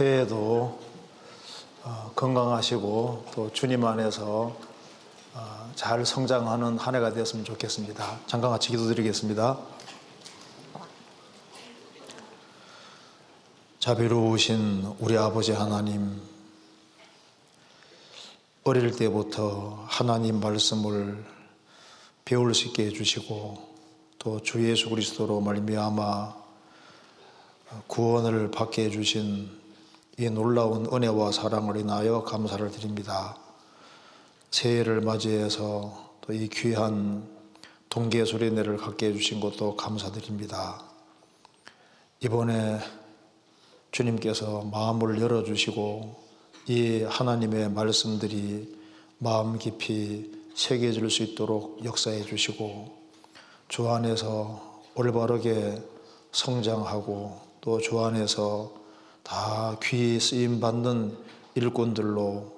새해도 어, 건강하시고 또 주님 안에서 어, 잘 성장하는 한 해가 되었으면 좋겠습니다. 잠깐 같이 기도드리겠습니다. 자비로우신 우리 아버지 하나님, 어릴 때부터 하나님 말씀을 배울 수 있게 해주시고 또 주 예수 그리스도로 말미암아 구원을 받게 해주신 이 놀라운 은혜와 사랑을 인하여 감사를 드립니다. 새해를 맞이해서 또 이 귀한 동계 소리내를 갖게 해주신 것도 감사드립니다. 이번에 주님께서 마음을 열어주시고 이 하나님의 말씀들이 마음 깊이 새겨질 수 있도록 역사해 주시고 주 안에서 올바르게 성장하고 또 주 안에서 다 귀히 쓰임 받는 일꾼들로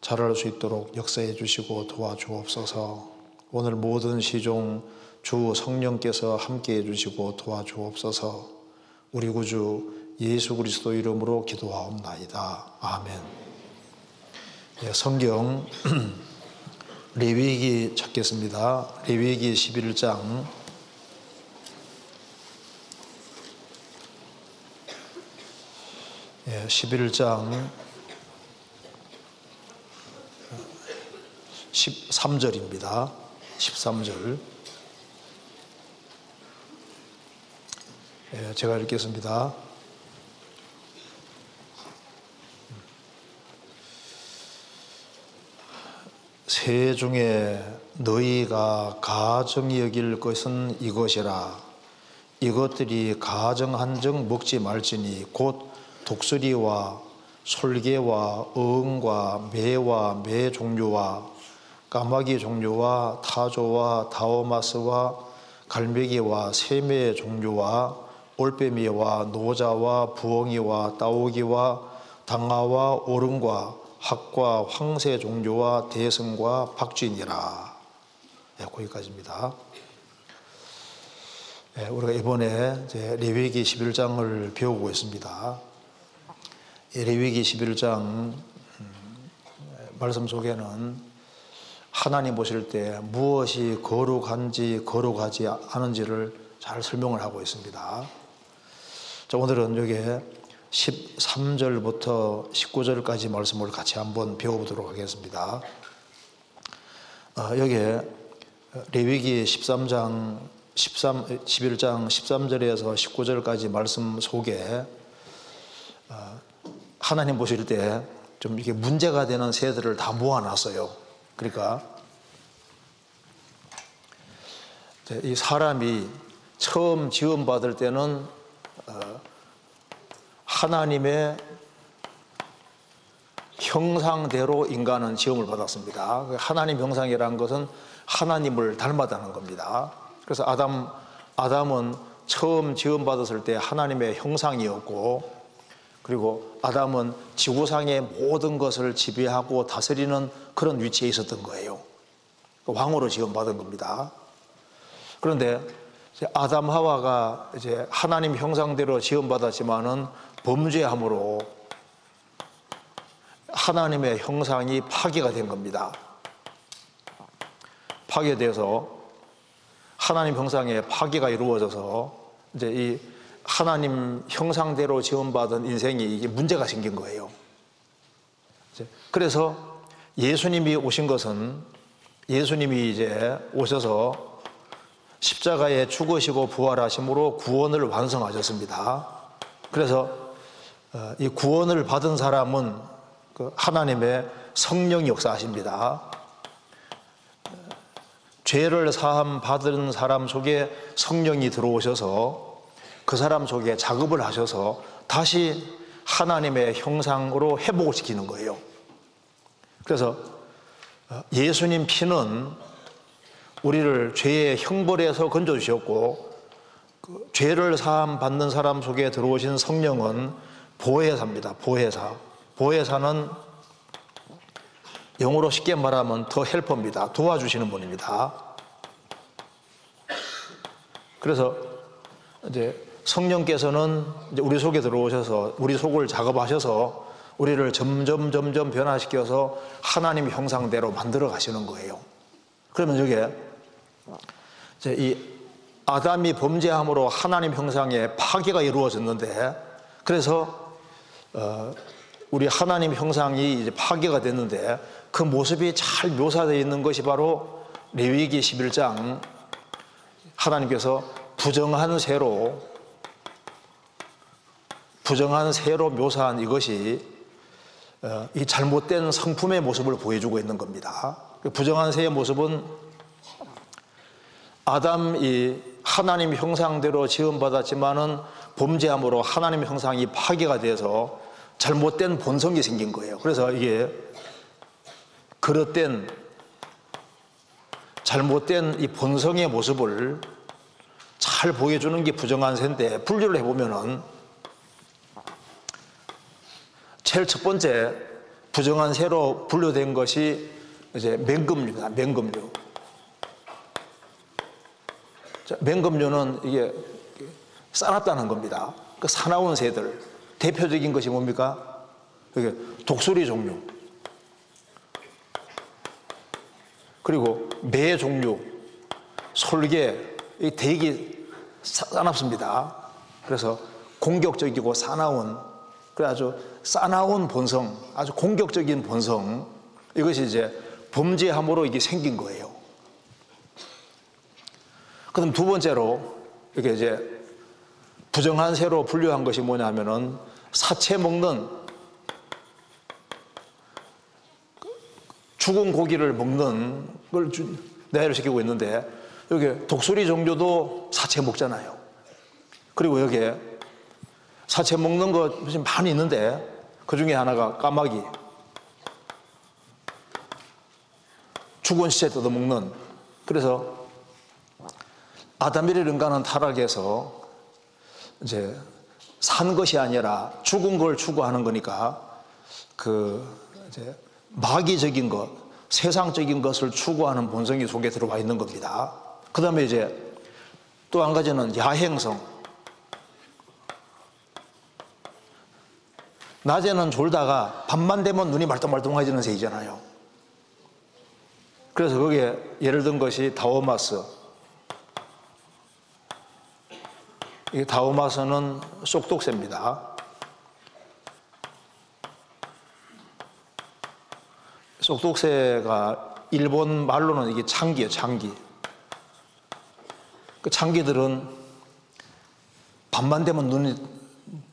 자랄 수 있도록 역사해 주시고 도와주옵소서. 오늘 모든 시종 주 성령께서 함께 해 주시고 도와주옵소서. 우리 구주 예수 그리스도 이름으로 기도하옵나이다. 아멘. 예, 성경 레위기 찾겠습니다. 레위기 11장 예, 11장 13절입니다. 13절. 예, 제가 읽겠습니다. 새 중에 너희가 가정이 여길 것은 이것이라 이것들이 가정한 정 먹지 말지니 곧 독수리와 솔개와 어흥과 매와 매 종류와 까마귀 종류와 타조와 다오마스와 갈매기와 새매 종류와 올빼미와 노자와 부엉이와 따오기와 당아와 오름과 학과 황새 종류와 대승과 박쥐니라. 네, 거기까지입니다. 네, 우리가 이번에 레위기 11장을 배우고 있습니다. 레위기 11장 음, 말씀 속에는 하나님 보실 때 무엇이 거룩한지 거룩하지 않은지를 잘 설명을 하고 있습니다. 자, 오늘은 여기에 13절부터 19절까지 말씀을 같이 한번 배워보도록 하겠습니다. 어, 여기에 레위기 13장 13, 11장 13절에서 19절까지 말씀 속에 어, 하나님 보실 때 좀 이게 문제가 되는 세들을 다 모아놨어요. 그러니까 이 사람이 처음 지원받을 때는 어, 하나님의 형상대로 인간은 지음을 받았습니다. 하나님 형상이라는 것은 하나님을 닮았다는 겁니다. 그래서 아담, 아담은 처음 지음 받았을 때 하나님의 형상이었고, 그리고 아담은 지구상의 모든 것을 지배하고 다스리는 그런 위치에 있었던 거예요. 왕으로 지음 받은 겁니다. 그런데 아담 하와가 이제 하나님 형상대로 지음 받았지만은 범죄함으로 하나님의 형상이 파괴가 된 겁니다. 파괴돼서 하나님 형상의 파괴가 이루어져서 이제 이 하나님 형상대로 지원받은 인생이 이게 문제가 생긴 거예요. 그래서 예수님이 오신 것은 예수님이 이제 오셔서 십자가에 죽으시고 부활하심으로 구원을 완성하셨습니다. 그래서 어, 이 구원을 받은 사람은 그 하나님의 성령이 역사하십니다. 죄를 사함 받은 사람 속에 성령이 들어오셔서 그 사람 속에 작업을 하셔서 다시 하나님의 형상으로 회복을 시키는 거예요. 그래서 어, 예수님 피는 우리를 죄의 형벌에서 건져주셨고 그 죄를 사함 받는 사람 속에 들어오신 성령은 보혜사입니다. 보혜사. 보혜사는 영어로 쉽게 말하면 더 헬퍼입니다. 도와주시는 분입니다. 그래서 이제 성령께서는 우리 속에 들어오셔서 우리 속을 작업하셔서 우리를 점점 점점 변화시켜서 하나님 형상대로 만들어 가시는 거예요. 그러면 저게 이 아담이 범죄함으로 하나님 형상의 파괴가 이루어졌는데 그래서 어 우리 하나님 형상이 파괴가 됐는데 그 모습이 잘 묘사되어 있는 것이 바로 레위기 11장 하나님께서 부정한 새로 부정한 새로 묘사한 이것이 어, 이 잘못된 성품의 모습을 보여주고 있는 겁니다. 그 부정한 새의 모습은 아담이 하나님 형상대로 지음받았지만은 범죄함으로 하나님 형상이 파괴가 돼서 잘못된 본성이 생긴 거예요. 그래서 이게 그릇된 잘못된 이 본성의 모습을 잘 보여주는 게 부정한 새인데 분류를 해보면은 제일 첫 번째 부정한 새로 분류된 것이 이제 맹금류입니다. 맹금류. 자, 맹금류는 이게 싸납다는 겁니다. 그 사나운 새들 대표적인 것이 뭡니까? 이게 독수리 종류. 그리고 매 종류, 솔개, 이 되게 싸납습니다. 그래서 공격적이고 사나운, 그래 아주 싸나운 본성, 아주 공격적인 본성, 이것이 이제 범죄함으로 이게 생긴 거예요. 그럼 두 번째로 이게 이제 부정한 새로 분류한 것이 뭐냐면은 사체 먹는 죽은 고기를 먹는 걸 내를 시키고 있는데 여기 독수리 종류도 사체 먹잖아요. 그리고 여기에 사체 먹는 것이 많이 있는데 그 중에 하나가 까마귀. 죽은 시체 뜯어먹는. 그래서 아담이를 인간은 타락해서 이제 산 것이 아니라 죽은 걸 추구하는 거니까 그 이제 마귀적인 것, 세상적인 것을 추구하는 본성이 속에 들어와 있는 겁니다. 그 다음에 이제 또 한 가지는 야행성. 낮에는 졸다가 밤만 되면 눈이 말똥말똥해지는 새이잖아요. 그래서 거기에 예를 든 것이 다오마스. 이 다오마스는 쏙독새입니다. 쏙독새가 일본 말로는 이게 창기예요, 창기. 그 창기들은 밤만 되면 눈이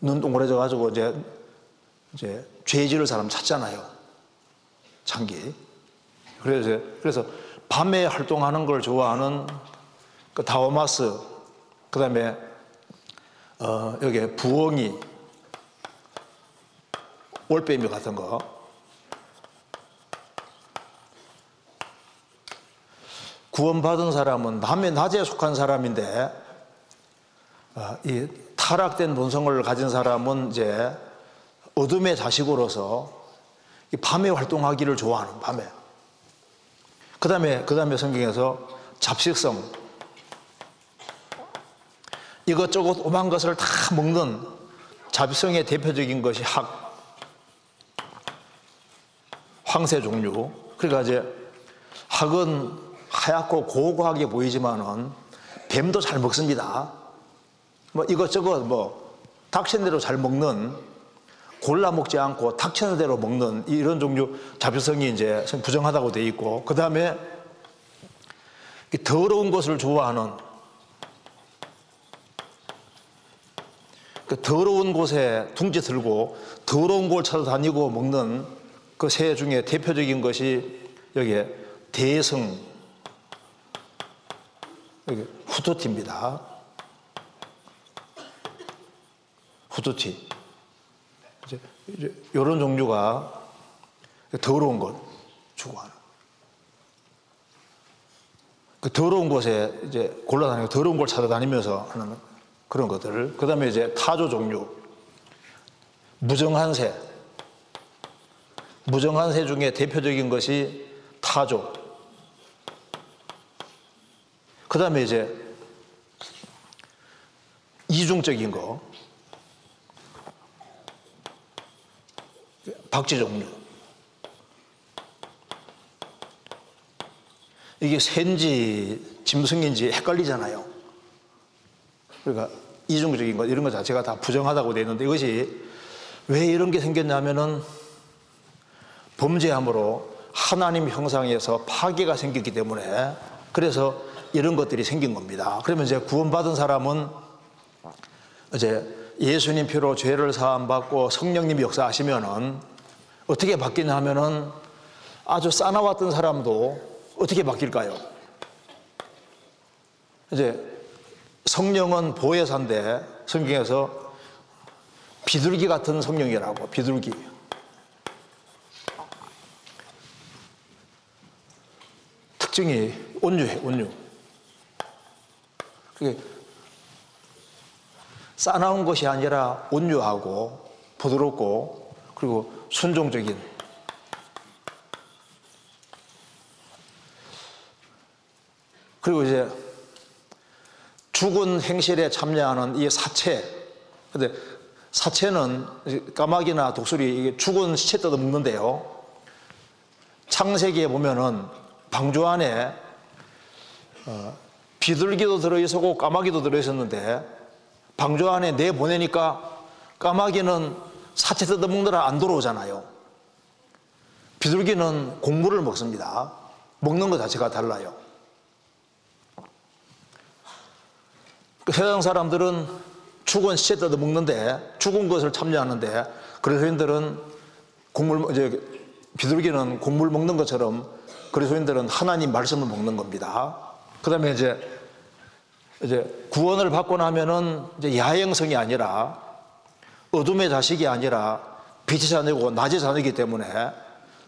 눈 동그래져 가지고 이제 이제 죄 지을 사람 찾잖아요. 창기. 그래서 그래서 밤에 활동하는 걸 좋아하는 그 다오마스 그 다음에 어 여기 부엉이 올빼미 같은 거 구원받은 사람은 밤에 낮에 속한 사람인데 어, 이 타락된 본성을 가진 사람은 이제 어둠의 자식으로서 밤에 활동하기를 좋아하는 밤에. 그 다음에 그 다음에 성경에서 잡식성 이것저것 오만 것을 다 먹는 잡성의 대표적인 것이 학 황새 종류. 그러니까 이제 학은 하얗고 고고하게 보이지만은 뱀도 잘 먹습니다. 뭐 이것저것 뭐 닥친 대로 잘 먹는 골라 먹지 않고 닥치는 대로 먹는 이런 종류 자비성이 이제 부정하다고 돼 있고 그 다음에 더러운 것을 좋아하는 그 더러운 곳에 둥지 들고 더러운 곳 찾아다니고 먹는 그 새 중에 대표적인 것이 여기에 대성 여기 후토티입니다. 후토티. 이런 종류가 더러운 것 추구하는. 그 더러운 곳에 이제 골라다니고 더러운 걸 찾아다니면서 하는 그런 것들을. 그 다음에 이제 타조 종류. 무정한 새. 무정한 새 중에 대표적인 것이 타조. 그 다음에 이제 이중적인 거. 박쥐 종류. 이게 새인지 짐승인지 헷갈리잖아요. 그러니까 이중적인 것 이런 것 자체가 다 부정하다고 되어 있는데 이것이 왜 이런 게 생겼냐면은 범죄함으로 하나님 형상에서 파괴가 생겼기 때문에 그래서 이런 것들이 생긴 겁니다. 그러면 이제 구원받은 사람은 이제 예수님 피로 죄를 사함 받고 성령님이 역사하시면은 어떻게 바뀌냐 하면은 아주 싸나왔던 사람도 어떻게 바뀔까요? 이제 성령은 보혜사인데 성경에서 비둘기 같은 성령이라고 비둘기. 특징이 온유해 온유. 그게 싸나운 것이 아니라 온유하고 부드럽고 그리고 순종적인 그리고 이제 죽은 행실에 참여하는 이 사체. 근데 사체는 까마귀나 독수리 죽은 시체 뜯어 먹는데요. 창세기에 보면은 방주 안에 어, 비둘기도 들어있었고 까마귀도 들어있었는데 방주 안에 내 보내니까 까마귀는 사체 뜯어 먹느라 안 돌아오잖아요. 비둘기는 곡물을 먹습니다. 먹는 것 자체가 달라요. 그 세상 사람들은 죽은 시체 뜯어 먹는데 죽은 것을 참여하는데 그리스도인들은 곡물 이제 비둘기는 곡물 먹는 것처럼 그리스도인들은 하나님 말씀을 먹는 겁니다. 그다음에 이제 이제 구원을 받고 나면은 이제 야행성이 아니라 어둠의 자식이 아니라 빛의 자녀고 낮의 자녀이기 때문에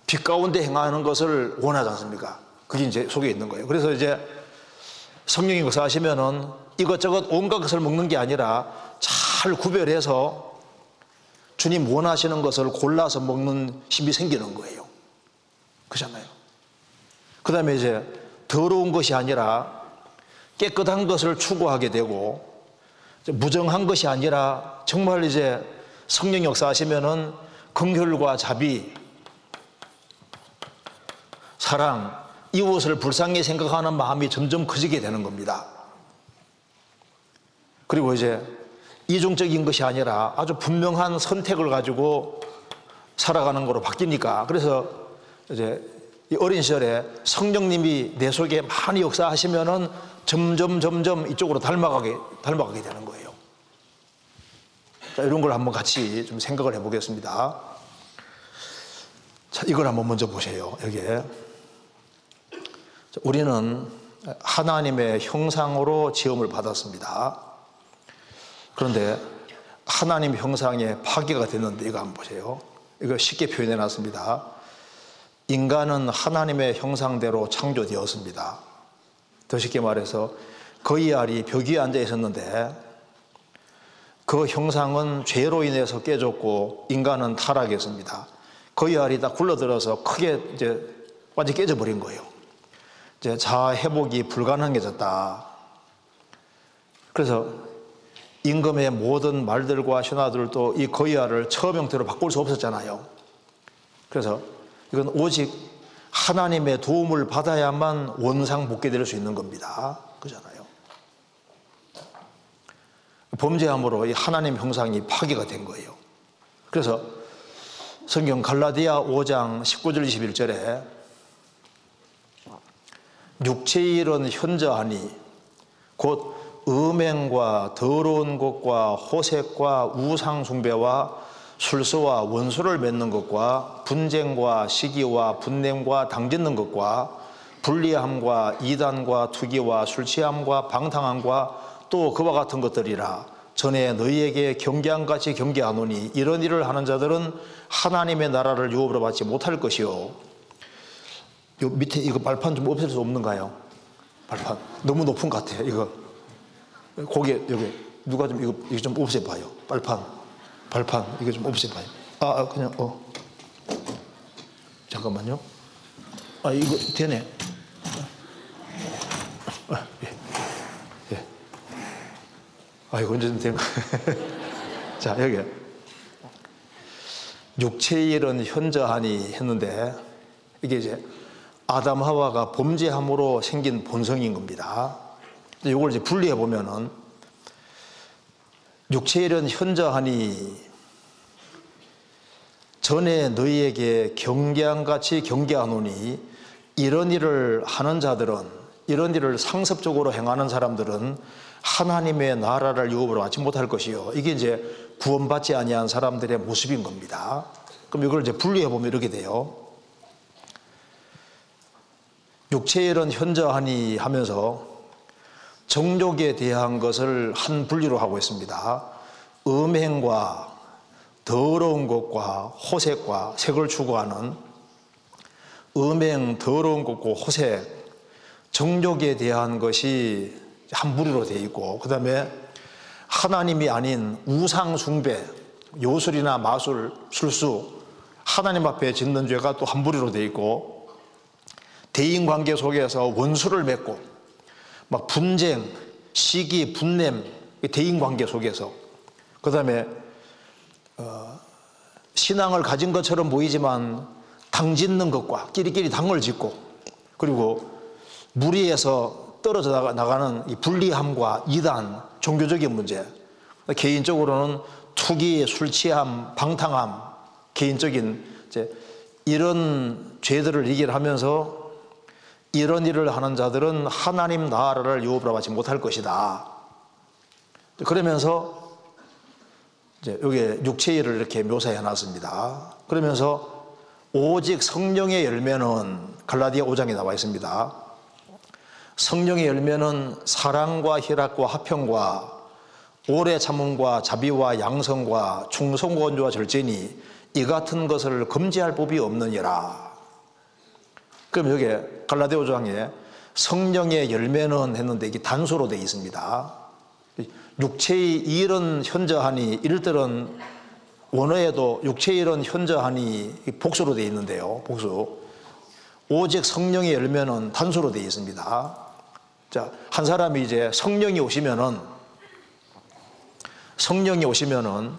빛 가운데 행하는 것을 원하지 않습니까? 그게 이제 속에 있는 거예요. 그래서 이제 성령이 역사하시면은 이것저것 온갖 것을 먹는 게 아니라 잘 구별해서 주님 원하시는 것을 골라서 먹는 힘이 생기는 거예요. 그잖아요. 그 다음에 이제 더러운 것이 아니라 깨끗한 것을 추구하게 되고 무정한 것이 아니라 정말 이제 성령 역사하시면은 긍휼과 자비, 사랑, 이웃을 불쌍히 생각하는 마음이 점점 커지게 되는 겁니다. 그리고 이제 이중적인 것이 아니라 아주 분명한 선택을 가지고 살아가는 거로 바뀌니까 그래서 이제 어린 시절에 성령님이 내 속에 많이 역사하시면은 점점 점점 이쪽으로 닮아가게 닮아가게 되는 거예요. 자, 이런 걸 한번 같이 좀 생각을 해보겠습니다. 자, 이걸 한번 먼저 보세요. 여기에 우리는 하나님의 형상으로 지음을 받았습니다. 그런데 하나님 형상에 파괴가 됐는데 이거 한번 보세요. 이거 쉽게 표현해 놨습니다. 인간은 하나님의 형상대로 창조되었습니다. 더 쉽게 말해서 거의 알이 벽 위에 앉아 있었는데 그 형상은 죄로 인해서 깨졌고 인간은 타락했습니다. 거의 알이 다 굴러들어서 크게 이제 완전히 깨져버린 거예요. 이제 자아 회복이 불가능해졌다. 그래서 임금의 모든 말들과 신하들도 이 거의알을 처음 형태로 바꿀 수 없었잖아요. 그래서 이건 오직 하나님의 도움을 받아야만 원상 복귀될 수 있는 겁니다. 그잖아요. 범죄함으로 이 하나님 형상이 파괴가 된 거예요. 그래서 성경 갈라디아 5장 19절 21절에 육체의 일은 현저하니 곧 음행과 더러운 것과 호색과 우상숭배와 술수와 원수를 맺는 것과 분쟁과 시기와 분냄과 당짓는 것과 불리함과 이단과 투기와 술취함과 방탕함과 또 그와 같은 것들이라. 전에 너희에게 경계한 같이 경계하노니 이런 일을 하는 자들은 하나님의 나라를 유업으로 받지 못할 것이요. 요 밑에 이거 발판 좀 없앨 수 없는가요? 발판. 너무 높은 것 같아요 이거. 고개 여기. 누가 좀 이거 이거 좀 없애봐요 발판 발판 이거 좀 없애봐요. 아, 아 그냥 어 잠깐만요. 아 이거 되네. 아, 예. 예. 아이고 언제 된 거. 자 여기 육체의 일은 현저하니 했는데 이게 이제 아담 하와가 범죄함으로 생긴 본성인 겁니다. 이걸 이제 분리해 보면은 육체의 일은 현저하니 전에 너희에게 경계함같이 경계하노니 이런 일을 하는 자들은 이런 일을 상습적으로 행하는 사람들은 하나님의 나라를 유업으로 받지 못할 것이요. 이게 이제 구원받지 아니한 사람들의 모습인 겁니다. 그럼 이걸 이제 분리해 보면 이렇게 돼요. 육체의 일은 현저하니 하면서 정욕에 대한 것을 한 분류로 하고 있습니다. 음행과 더러운 것과 호색과 색을 추구하는 음행, 더러운 것과 호색, 정욕에 대한 것이 한 무리로 되어 있고 그 다음에 하나님이 아닌 우상 숭배, 요술이나 마술, 술수 하나님 앞에 짓는 죄가 또 한 무리로 되어 있고 대인 관계 속에서 원수를 맺고 막 분쟁, 시기, 분냄 대인 관계 속에서. 그 다음에 어, 신앙을 가진 것처럼 보이지만 당 짓는 것과 끼리끼리 당을 짓고 그리고 무리에서 떨어져 나가는 이 불리함과 이단, 종교적인 문제. 개인적으로는 투기, 술 취함, 방탕함, 개인적인 이제 이런 죄들을 얘기하면서 이런 일을 하는 자들은 하나님 나라를 유업으로 받지 못할 것이다. 그러면서 이제 여기 육체의 일을 이렇게 묘사해 놨습니다. 그러면서 오직 성령의 열매는 갈라디아 5장에 나와 있습니다. 성령의 열매는 사랑과 희락과 화평과 오래 참음과 자비와 양성과 충성과 온주와 절제니 이 같은 것을 금지할 법이 없느니라. 그럼 여기 갈라디아 5장에 성령의 열매는 했는데 이게 단수로 되어 있습니다. 육체의 일은 현저하니 이럴 때는 원어에도 육체의 일은 현저하니 복수로 되어 있는데요. 복수. 오직 성령의 열매는 단수로 되어 있습니다. 자, 한 사람이 이제 성령이 오시면은 성령이 오시면은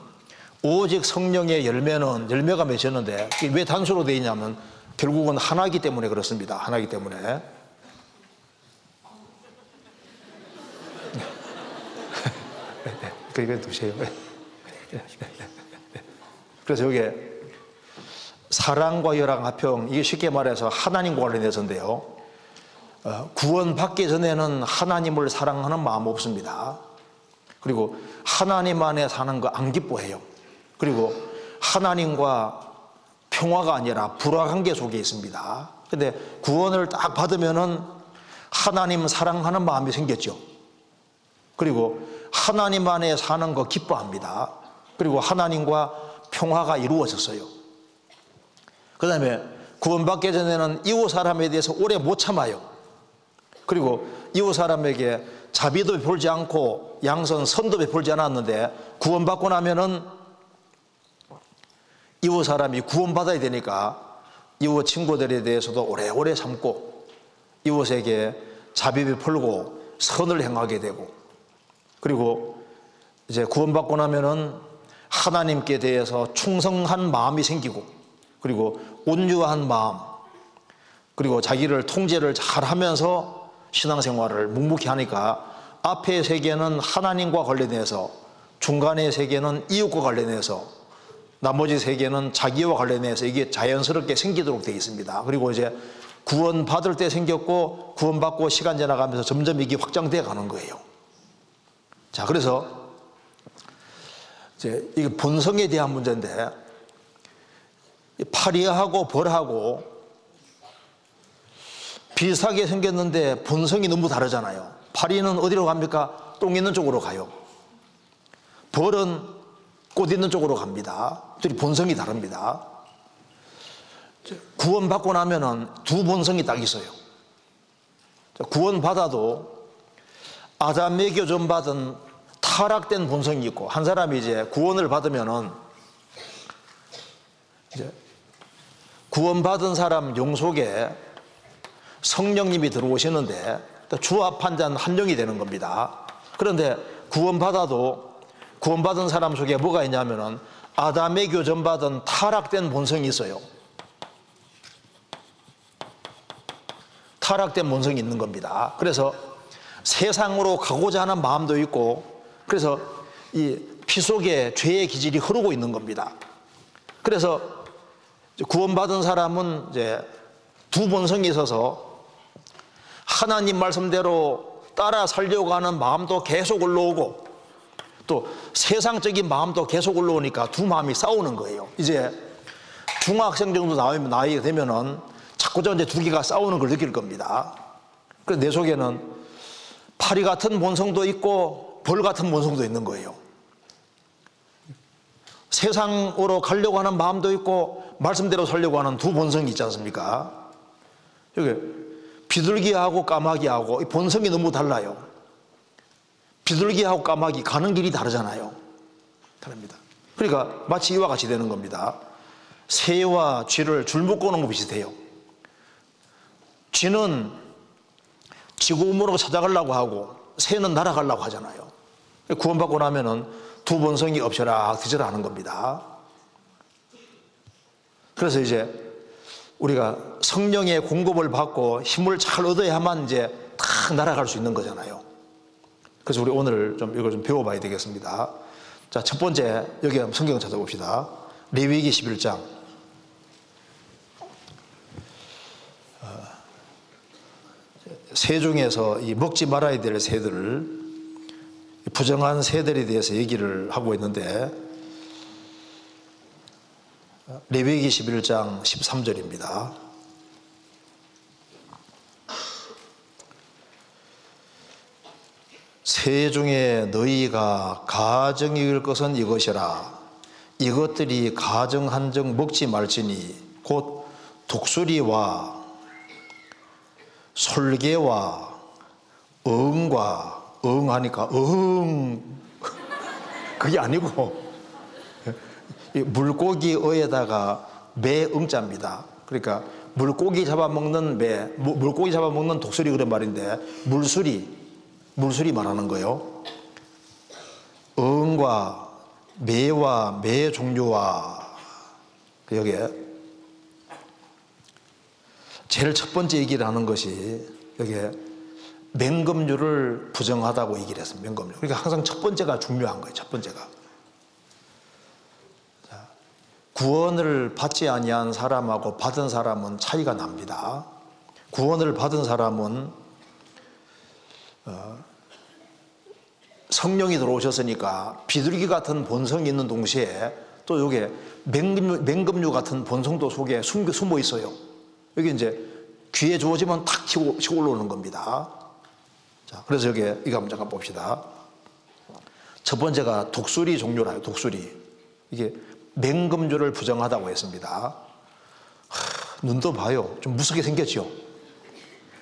오직 성령의 열매는 열매가 맺혔는데 왜 단수로 되어 있냐면 결국은 하나이기 때문에 그렇습니다. 하나이기 때문에. 그러니까 두세요. 그래서 여기 사랑과 열랑 화평 이게 쉽게 말해서 하나님과 관련해서인데요. 어, 구원 받기 전에는 하나님을 사랑하는 마음 없습니다. 그리고 하나님 안에 사는 거 안 기뻐해요. 그리고 하나님과 평화가 아니라 불화관계 속에 있습니다. 근데 구원을 딱 받으면은 하나님 사랑하는 마음이 생겼죠. 그리고 하나님 안에 사는 거 기뻐합니다. 그리고 하나님과 평화가 이루어졌어요. 그 다음에 구원받기 전에는 이웃 사람에 대해서 오래 못 참아요. 그리고 이웃 사람에게 자비도 베풀지 않고 양선 선도 베풀지 않았는데 구원받고 나면은 이웃 사람이 구원받아야 되니까 이웃 친구들에 대해서도 오래오래 참고 이웃에게 자비 베풀고 선을 행하게 되고 그리고 이제 구원받고 나면은 하나님께 대해서 충성한 마음이 생기고 그리고 온유한 마음 그리고 자기를 통제를 잘 하면서 신앙생활을 묵묵히 하니까 앞의 세계는 하나님과 관련해서 중간의 세계는 이웃과 관련해서 나머지 세계는 자기와 관련해서 이게 자연스럽게 생기도록 되어 있습니다. 그리고 이제 구원받을 때 생겼고 구원받고 시간 지나가면서 점점 이게 확장되어 가는 거예요. 자, 그래서 이제 이게 본성에 대한 문제인데 파리하고 벌하고 비슷하게 생겼는데 본성이 너무 다르잖아요. 파리는 어디로 갑니까? 똥 있는 쪽으로 가요. 벌은 꽃 있는 쪽으로 갑니다. 둘이 본성이 다릅니다. 구원받고 나면은 두 본성이 딱 있어요. 구원받아도 아담에게 좀 받은 타락된 본성이 있고 한 사람이 이제 구원을 받으면은 이제 구원받은 사람 용 속에 성령님이 들어오시는데 주합한 자는 한 영이 되는 겁니다. 그런데 구원받아도 구원받은 사람 속에 뭐가 있냐면은 아담의 교전받은 타락된 본성이 있어요. 타락된 본성이 있는 겁니다. 그래서 세상으로 가고자 하는 마음도 있고 그래서 이 피 속에 죄의 기질이 흐르고 있는 겁니다. 그래서 구원받은 사람은 이제 두 본성이 있어서 하나님 말씀대로 따라 살려고 하는 마음도 계속 올라오고 또 세상적인 마음도 계속 올라오니까 두 마음이 싸우는 거예요. 이제 중학생 정도 나이면 나이 되면은 자꾸 저 이제 두 개가 싸우는 걸 느낄 겁니다. 그래서 내 속에는 파리 같은 본성도 있고 벌 같은 본성도 있는 거예요. 세상으로 가려고 하는 마음도 있고 말씀대로 살려고 하는 두 본성이 있지 않습니까? 여기 비둘기하고 까마귀하고 이 본성이 너무 달라요. 비둘기하고 까마귀 가는 길이 다르잖아요. 다릅니다. 그러니까 마치 이와 같이 되는 겁니다. 새와 쥐를 줄 묶어놓은 거 비슷해요. 쥐는 지구음으로 찾아가려고 하고 새는 날아가려고 하잖아요. 구원받고 나면은 두 본성이 없어라 뒤져라 하는 겁니다. 그래서 이제 우리가 성령의 공급을 받고 힘을 잘 얻어야만 이제 탁 날아갈 수 있는 거잖아요. 그래서 우리 오늘 좀 이걸 좀 배워봐야 되겠습니다. 자, 첫 번째 여기 성경 찾아봅시다. 레위기 11장. 어, 새 중에서 이 먹지 말아야 될 새들을 부정한 새들에 대해서 얘기를 하고 있는데 레위기 11장 13절입니다. 새 중에 너희가 가정이 일 것은 이것이라. 이것들이 가정 한정 먹지 말지니 곧 독수리와 솔개와 응과 응 하니까 응. 그게 아니고 물고기 어에다가 매 응자입니다. 그러니까 물고기 잡아먹는 매, 물고기 잡아먹는 독수리 그런 말인데 물수리, 물수리 말하는 거요. 응과 매와 매 종류와 그 여기에 제일 첫 번째 얘기를 하는 것이 여기에 맹금류를 부정하다고 얘기를 했습니다. 맹금류. 그러니까 항상 첫 번째가 중요한 거예요. 첫 번째가. 자, 구원을 받지 아니한 사람하고 받은 사람은 차이가 납니다. 구원을 받은 사람은 어, 성령이 들어오셨으니까 비둘기 같은 본성이 있는 동시에 또 여기에 맹금류, 맹금류 같은 본성도 속에 숨어 있어요. 여기 이제 귀에 주어지면 탁 치고, 치고 올라오는 겁니다. 자, 그래서 여기 이거 한번 봅시다. 첫 번째가 독수리 종류라요, 독수리. 이게 맹금류를 부정하다고 했습니다. 하, 눈도 봐요. 좀 무섭게 생겼죠?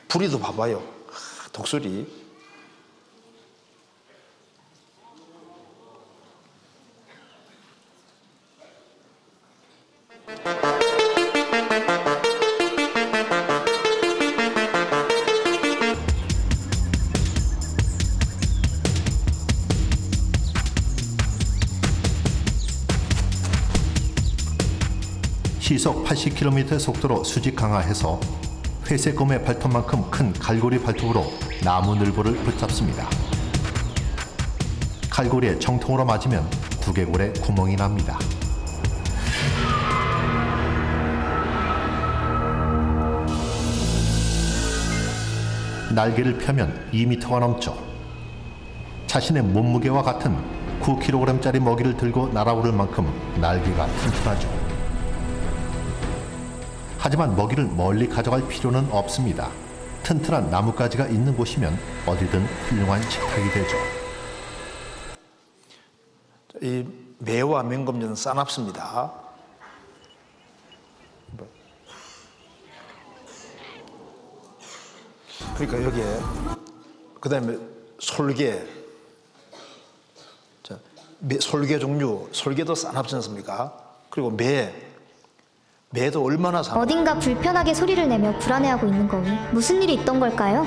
부리도 봐봐요. 하, 독수리. 시속 80km의 속도로 수직 강화해서 회색검의 발톱만큼 큰 갈고리 발톱으로 나무 늘보를 붙잡습니다. 갈고리에 정통으로 맞으면 두개골에 구멍이 납니다. 날개를 펴면 2m가 넘죠. 자신의 몸무게와 같은 9kg짜리 먹이를 들고 날아오를 만큼 날개가 튼튼하죠. 하지만 먹이를 멀리 가져갈 필요는 없습니다. 튼튼한 나뭇가지가 있는 곳이면 어디든 훌륭한 식탁이 되죠. 이 매와 맹금류는 싸납습니다. 그러니까 여기에 그 다음에 솔개, 자, 솔개 종류, 솔개도 싸납지 않습니까? 그리고 매, 매도 얼마나 사 어딘가 불편하게 소리를 내며 불안해하고 있는 거위 무슨 일이 있던 걸까요?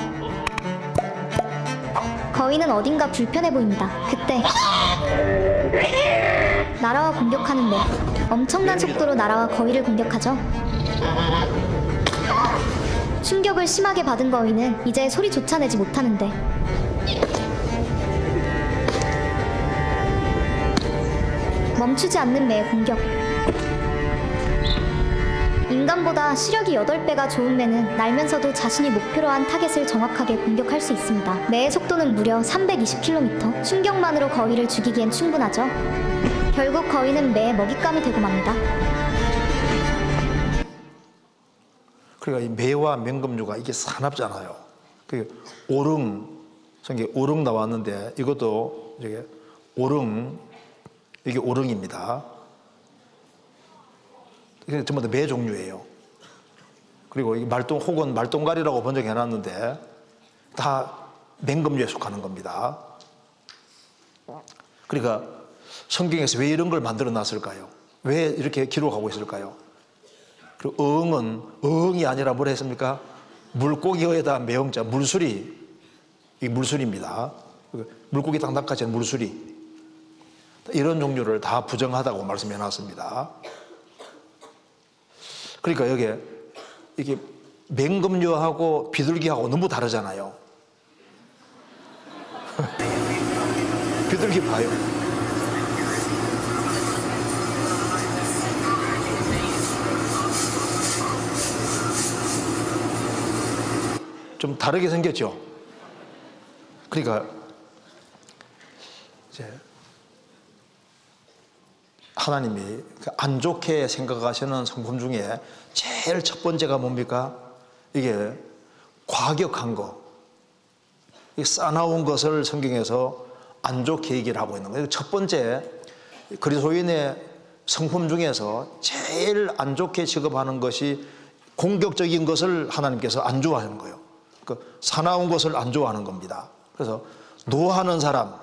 거인은 어딘가 불편해 보입니다. 그때 날아와 공격하는 매. 엄청난 속도로 날아와 거인을 공격하죠. 충격을 심하게 받은 거위는 이제 소리조차 내지 못하는데 멈추지 않는 매의 공격. 인간보다 시력이 8배가 좋은 매는 날면서도 자신이 목표로 한 타겟을 정확하게 공격할 수 있습니다. 매의 속도는 무려 320km. 충격만으로 거위를 죽이기엔 충분하죠. 결국 거위는 매의 먹잇감이 되고 맙니다. 그러니까 이 매와 맹금류가 이게 사납잖아요. 그 오릉 성경 오릉 나왔는데 이것도 이게 오릉 이게 오릉입니다. 이게 전부 다 매 종류예요. 그리고 이 말똥 혹은 말똥갈이라고 번역해 놨는데 다 맹금류에 속하는 겁니다. 그러니까 성경에서 왜 이런 걸 만들어 놨을까요? 왜 이렇게 기록하고 있을까요? 그리고 어흥은 어흥이 아니라 뭘 했습니까? 물고기에다 매형자 물수리 이 물수리입니다. 물고기 딱 낚아채는 물수리 이런 종류를 다 부정하다고 말씀해 놨습니다. 그러니까 여기에 이게 맹금류하고 비둘기하고 너무 다르잖아요. 비둘기 봐요. 좀 다르게 생겼죠. 그러니까 이제 하나님이 그안 좋게 생각하시는 성품 중에 제일 첫 번째가 뭡니까? 이게 과격한 거, 이 싸나운 것을 성경에서 안 좋게 얘기를 하고 있는 거예요. 첫 번째 그리스도인의 성품 중에서 제일 안 좋게 취급하는 것이 공격적인 것을 하나님께서 안 좋아하는 거예요. 그 사나운 것을 안 좋아하는 겁니다. 그래서 노하는 사람,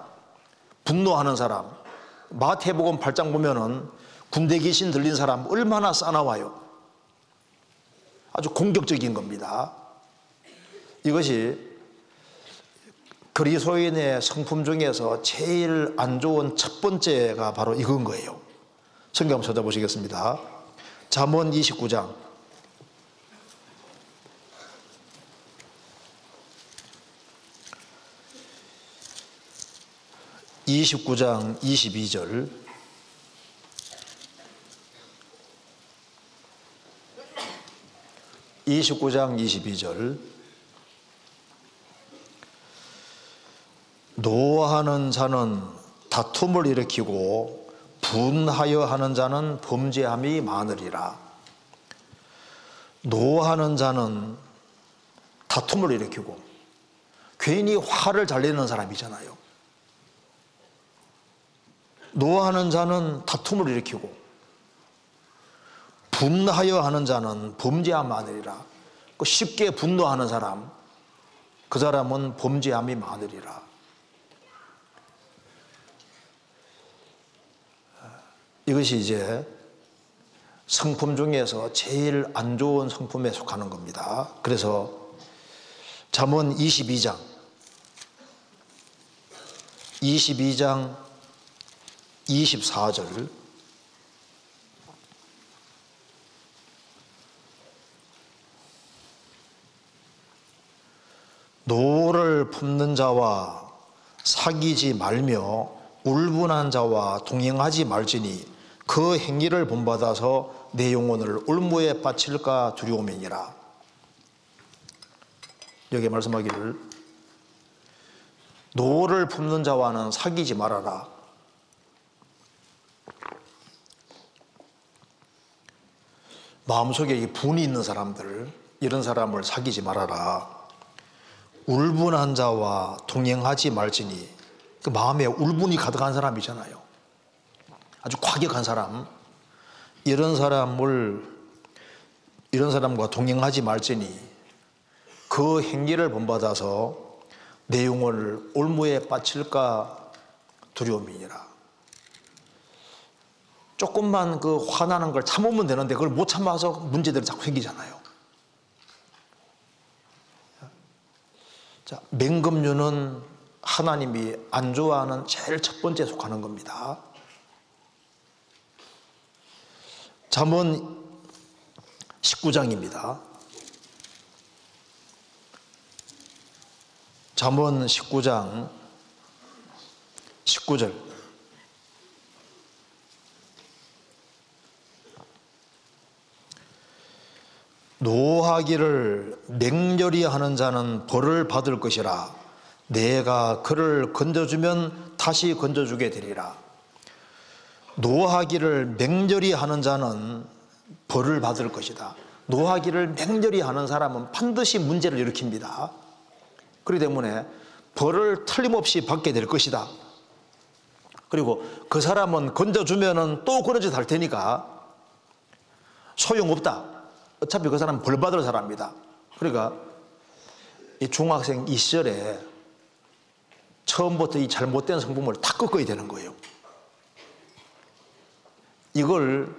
분노하는 사람, 마태복음 8장 보면은 군대 귀신 들린 사람 얼마나 싸나워요. 아주 공격적인 겁니다. 이것이 그리스도인의 성품 중에서 제일 안 좋은 첫 번째가 바로 이건 거예요. 성경 한번 찾아보시겠습니다. 잠언 29장 29장 22절. (29장 22절) 노하는 자는 다툼을 일으키고 분하여 하는 자는 범죄함이 많으리라. 노하는 자는 다툼을 일으키고 괜히 화를 잘 내는 사람이잖아요 노하는 자는 다툼을 일으키고 분하여 하는 자는 범죄함 많으리라. 그 쉽게 분노하는 사람, 그 사람은 범죄함이 많으리라. 이것이 이제 성품 중에서 제일 안 좋은 성품에 속하는 겁니다. 그래서 잠언 22장 22장 24절 노를 품는 자와 사귀지 말며 울분한 자와 동행하지 말지니 그 행위를 본받아서 네 영혼을 올무에 바칠까 두려움이니라. 여기 말씀하기를 노를 품는 자와는 사귀지 말아라 마음속에 이 분이 있는 사람들 이런 사람을 사귀지 말아라. 울분한 자와 동행하지 말지니 그 마음에 울분이 가득한 사람이잖아요. 아주 과격한 사람 이런 사람을 이런 사람과 동행하지 말지니 그 행위를 본받아서 내 영혼을 올무에 바칠까 두려움이니라. 조금만 그 화나는 걸 참으면 되는데 그걸 못 참아서 문제들이 자꾸 생기잖아요. 자, 맹금류는 하나님이 안 좋아하는 제일 첫 번째 속하는 겁니다. 잠언 19장입니다. 잠언 19장 19절 노하기를 맹렬히 하는 자는 벌을 받을 것이라. 내가 그를 건져주면 다시 건져주게 되리라. 노하기를 맹렬히 하는 자는 벌을 받을 것이다. 노하기를 맹렬히 하는 사람은 반드시 문제를 일으킵니다. 그렇기 때문에 벌을 틀림없이 받게 될 것이다. 그리고 그 사람은 건져주면은 또 그런 짓 할 테니까 소용없다. 어차피 그 사람은 벌 받을 사람이다. 그러니까 이 중학생 이 시절에 처음부터 이 잘못된 성품을 다 꺾어야 되는 거예요. 이걸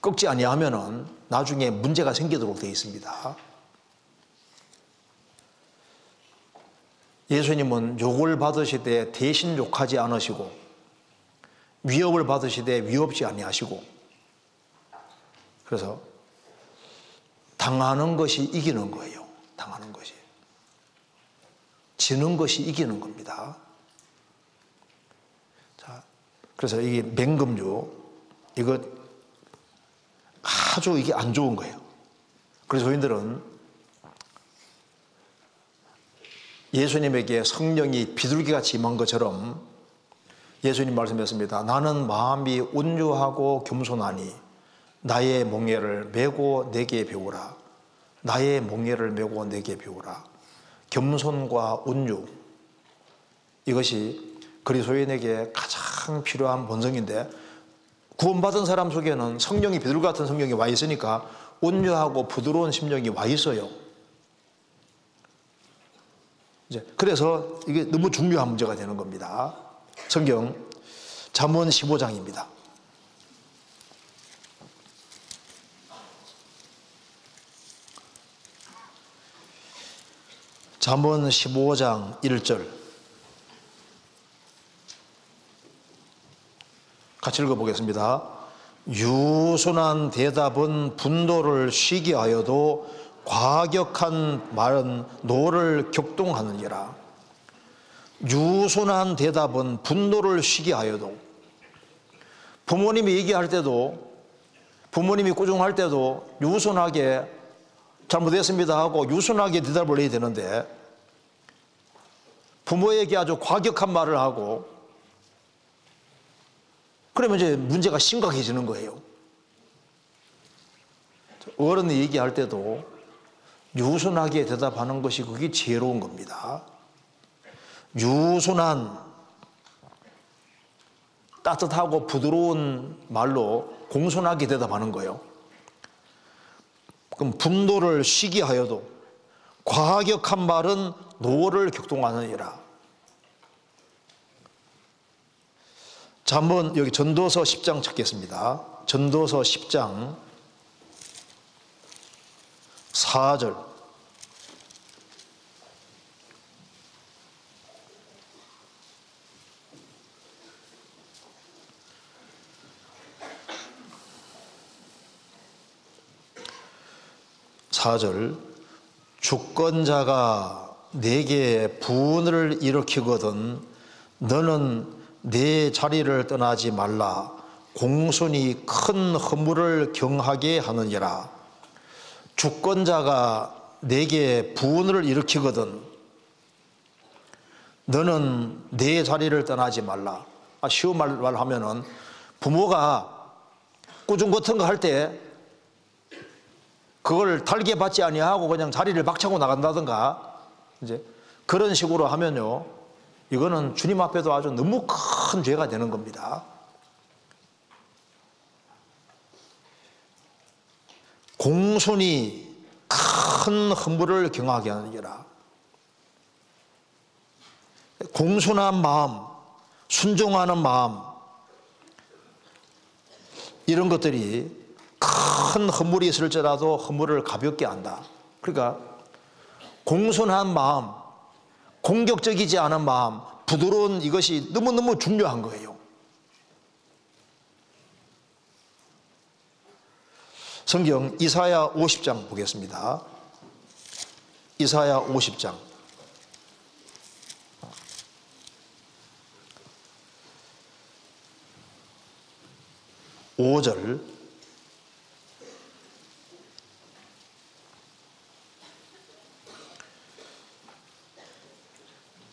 꺾지 아니하면은 나중에 문제가 생기도록 되어 있습니다. 예수님은 욕을 받으시되 대신 욕하지 않으시고 위협을 받으시되 위협지 아니하시고 그래서 당하는 것이 이기는 거예요. 당하는 것이. 지는 것이 이기는 겁니다. 자, 그래서 이게 맹금주, 이거 아주 이게 안 좋은 거예요. 그래서 저희들은 예수님에게 성령이 비둘기같이 임한 것처럼 예수님 말씀했습니다. 나는 마음이 온유하고 겸손하니 나의 몽예를 메고 내게 배우라. 나의 몽예를 메고 내게 배우라. 겸손과 온유 이것이 그리스도인에게 가장 필요한 본성인데 구원받은 사람 속에는 성령이 비둘기 같은 성령이 와 있으니까 온유하고 부드러운 심령이 와 있어요. 이제 그래서 이게 너무 중요한 문제가 되는 겁니다. 성경 잠언 15장입니다. 잠언 15장 1절 같이 읽어보겠습니다. 유순한 대답은 분노를 쉬게 하여도 과격한 말은 노를 격동하느니라. 유순한 대답은 분노를 쉬게 하여도 부모님이 얘기할 때도 부모님이 꾸중할 때도 유순하게 잘못했습니다 하고 유순하게 대답을 해야 되는데 부모에게 아주 과격한 말을 하고 그러면 이제 문제가 심각해지는 거예요. 어른이 얘기할 때도 유순하게 대답하는 것이 그게 지혜로운 겁니다. 유순한 따뜻하고 부드러운 말로 공손하게 대답하는 거예요. 그럼 분노를 쉬게 하여도 과격한 말은 노를 격동하느니라. 자, 한번 여기 전도서 10장 찾겠습니다. 전도서 10장 4절. 사절 주권자가 내게 분을 일으키거든 너는 내 자리를 떠나지 말라. 공손히 큰 허물을 경하게 하느니라. 주권자가 내게 분을 일으키거든 너는 내 자리를 떠나지 말라. 아, 쉬운 말로 하면은 부모가 꾸중 같은 거 할 때 그걸 달게 받지 아니하고 그냥 자리를 박차고 나간다든가 이제 그런 식으로 하면요 이거는 주님 앞에도 아주 너무 큰 죄가 되는 겁니다. 공손히 큰 허물을 경하게 하느니라. 공손한 마음, 순종하는 마음, 이런 것들이 큰 허물이 있을지라도 허물을 가볍게 한다. 그러니까 공손한 마음, 공격적이지 않은 마음, 부드러운 이것이 너무너무 중요한 거예요. 성경 이사야 50장 보겠습니다. 이사야 50장. 5절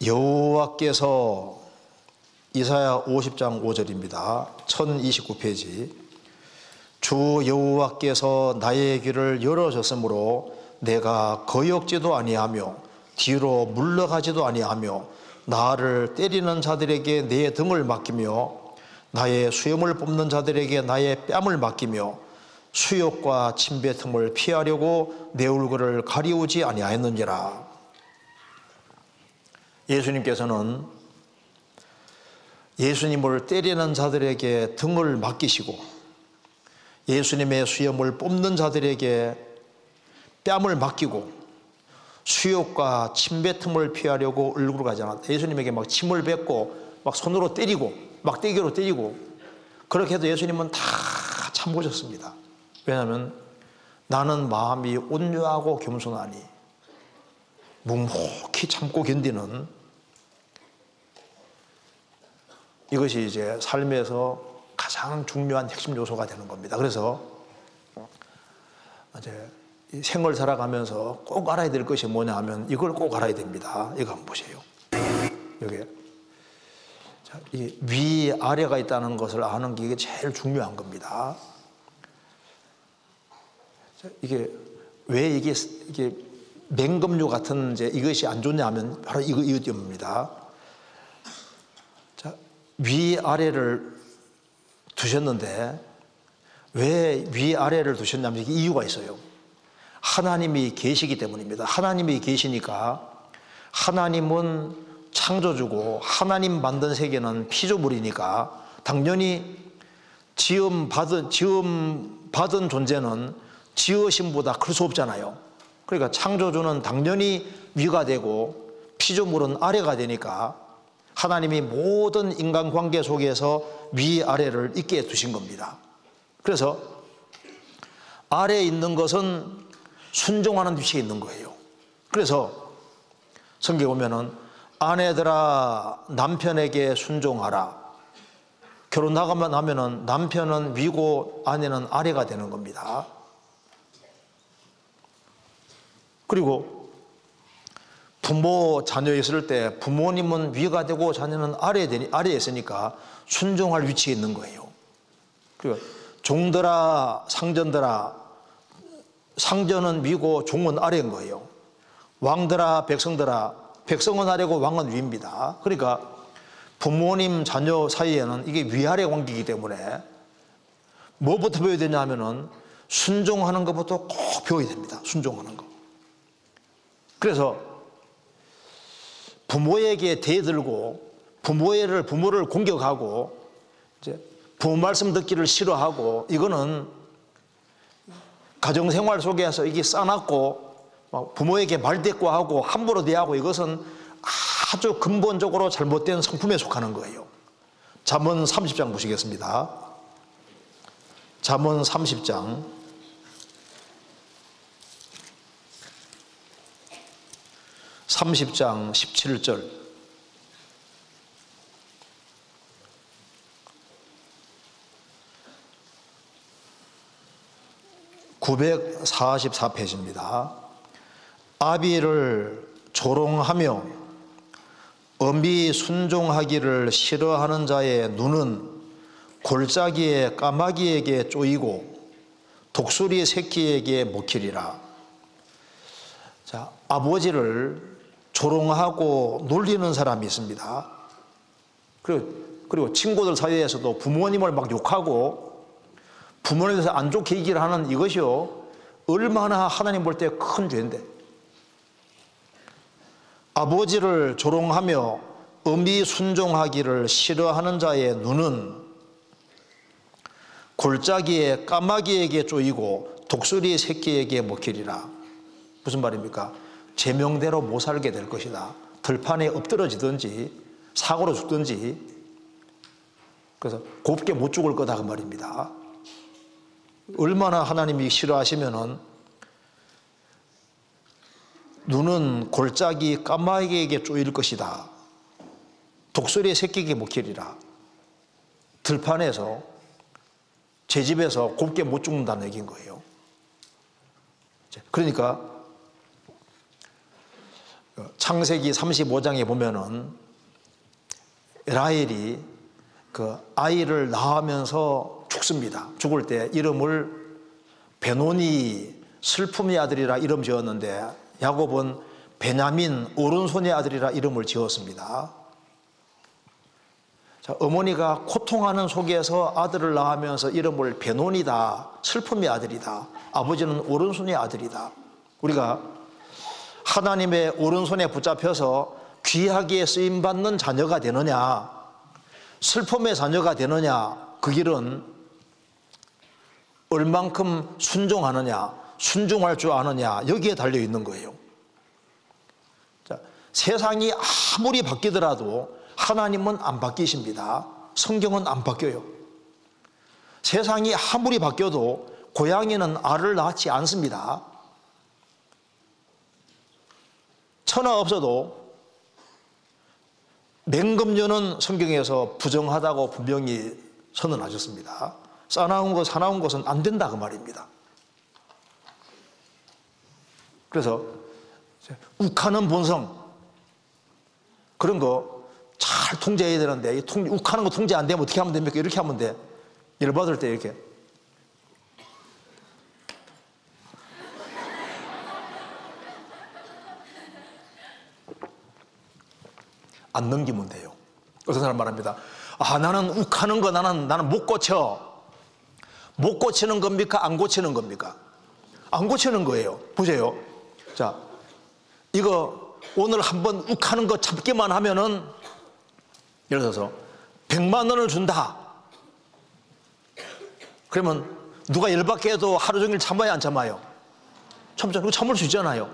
여호와께서 이사야 50장 5절입니다. 1029페이지 주 여호와께서 나의 귀를 열어줬으므로 내가 거역지도 아니하며 뒤로 물러가지도 아니하며 나를 때리는 자들에게 내 등을 맡기며 나의 수염을 뽑는 자들에게 나의 뺨을 맡기며 수욕과 침배 틈을 피하려고 내 얼굴을 가리우지 아니하였느니라. 예수님께서는 예수님을 때리는 자들에게 등을 맡기시고 예수님의 수염을 뽑는 자들에게 뺨을 맡기고 수욕과 침배 틈을 피하려고 얼굴을 않았다. 예수님에게 막 침을 뱉고 막 손으로 때리고 막대기로 때리고 그렇게 해도 예수님은 다 참으셨습니다. 왜냐하면 나는 마음이 온유하고 겸손하니 묵묵히 참고 견디는 이것이 이제 삶에서 가장 중요한 핵심 요소가 되는 겁니다. 그래서 이제 생을 살아가면서 꼭 알아야 될 것이 뭐냐 하면 이걸 꼭 알아야 됩니다. 이거 한번 보세요. 여기 자, 이 위, 아래가 있다는 것을 아는 게 제일 중요한 겁니다. 자, 이게 왜 이게 이게 맹금류 같은 이제 이것이 안 좋냐 하면 바로 이거 이것 때문입니다. 자, 위 아래를 두셨는데 왜 위 아래를 두셨냐면 이유가 있어요. 하나님이 계시기 때문입니다. 하나님이 계시니까 하나님은 창조주고 하나님 만든 세계는 피조물이니까 당연히 지음 받은 지음 받은 존재는 지으심보다 클 수 없잖아요. 그러니까 창조주는 당연히 위가 되고 피조물은 아래가 되니까 하나님이 모든 인간관계 속에서 위 아래를 있게 두신 겁니다. 그래서 아래에 있는 것은 순종하는 위치에 있는 거예요. 그래서 성경에 보면은 아내들아 남편에게 순종하라. 결혼 나가면 하면은 남편은 위고 아내는 아래가 되는 겁니다. 그리고 부모 자녀 있을 때 부모님은 위가 되고 자녀는 아래에 되니 아래에 있으니까 순종할 위치에 있는 거예요. 그리고 종들아 상전들아 상전은 위고 종은 아래인 거예요. 왕들아 백성들아 백성은 아래고 왕은 위입니다. 그러니까 부모님 자녀 사이에는 이게 위아래 관계이기 때문에 뭐부터 배워야 되냐 하면은 순종하는 것부터 꼭 배워야 됩니다. 순종하는 거. 그래서 부모에게 대들고 부모를 부모를 공격하고 이제 부모 말씀 듣기를 싫어하고 이거는 가정 생활 속에서 이게 싸놨고 부모에게 말대꾸 하고 함부로 대하고 이것은 아주 근본적으로 잘못된 성품에 속하는 거예요. 잠언 30장 보시겠습니다. 잠언 30장 30장 17절 (944 페이지입니다) 아비를 조롱하며 엄히 순종하기를 싫어하는 자의 눈은 골짜기에 까마귀에게 쪼이고 독수리 새끼에게 먹히리라. 자, 아버지를 조롱하고 놀리는 사람이 있습니다. 그리고, 그리고 친구들 사이에서도 부모님을 막 욕하고 부모님에 대해서 안 좋게 얘기를 하는 이것이요. 얼마나 하나님 볼 때 큰 죄인데. 아버지를 조롱하며 엄히 순종하기를 싫어하는 자의 눈은 골짜기에 까마귀에게 쪼이고 독수리 새끼에게 먹히리라. 무슨 말입니까? 제명대로 못 살게 될 것이다. 들판에 엎드러지든지 사고로 죽든지 그래서 곱게 못 죽을 거다 그 말입니다. 얼마나 하나님이 싫어하시면은 눈은 골짜기 까마귀에게 쪼일 것이다. 독수리의 새끼에게 먹히리라. 들판에서 제 집에서 곱게 못 죽는다는 얘기인 거예요. 그러니까 창세기 35장에 보면은 라헬이 그 아이를 낳으면서 죽습니다. 죽을 때 이름을 베노니 슬픔의 아들이라 이름 지었는데 야곱은 베냐민 오른손의 아들이라 이름을 지었습니다. 자, 어머니가 고통하는 속에서 아들을 낳으면서 이름을 베논이다, 슬픔의 아들이다. 아버지는 오른손의 아들이다. 우리가 하나님의 오른손에 붙잡혀서 귀하게 쓰임 받는 자녀가 되느냐, 슬픔의 자녀가 되느냐, 그 길은 얼만큼 순종하느냐, 순종할 줄 아느냐, 여기에 달려 있는 거예요. 자, 세상이 아무리 바뀌더라도 하나님은 안 바뀌십니다. 성경은 안 바뀌어요. 세상이 아무리 바뀌어도 고양이는 알을 낳지 않습니다. 천하 없어도 맹금류는 성경에서 부정하다고 분명히 선언하셨습니다. 싸나운 것, 사나운 것은 안 된다 그 말입니다. 그래서 욱하는 본성 그런 거 잘 통제해야 되는데 이 통, 욱하는 거 통제 안 되면 어떻게 하면 됩니까? 이렇게 하면 돼. 열받을 때 이렇게 안 넘기면 돼요. 어떤 사람 말합니다. 아, 나는 욱하는 거 나는, 나는 못 고쳐. 못 고치는 겁니까? 안 고치는 겁니까? 안 고치는 거예요. 보세요. 자, 이거 오늘 한번 욱하는 거 잡기만 하면은 예를 들어서 100만 원을 준다. 그러면 누가 열받게 해도 하루 종일 참아야 안 참아요? 참잖아요. 참을 수 있잖아요.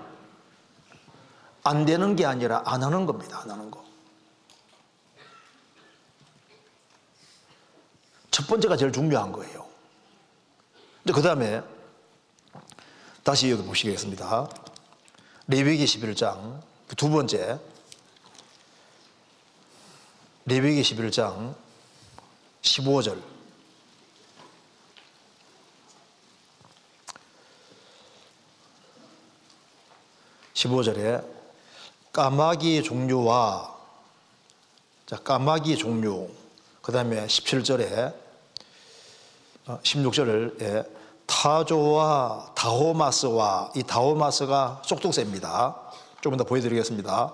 안 되는 게 아니라 안 하는 겁니다. 안 하는 거. 첫 번째가 제일 중요한 거예요. 이제 그 다음에 다시 여기 보시겠습니다. 레위기 11장 두 번째 레위기 11장 15절 (15절에) 까마귀 종류와 자 까마귀 종류 그 다음에 17절에 16절에 타조와 다호마스와 이 다호마스가 쏙독새입니다. 조금 더 보여드리겠습니다.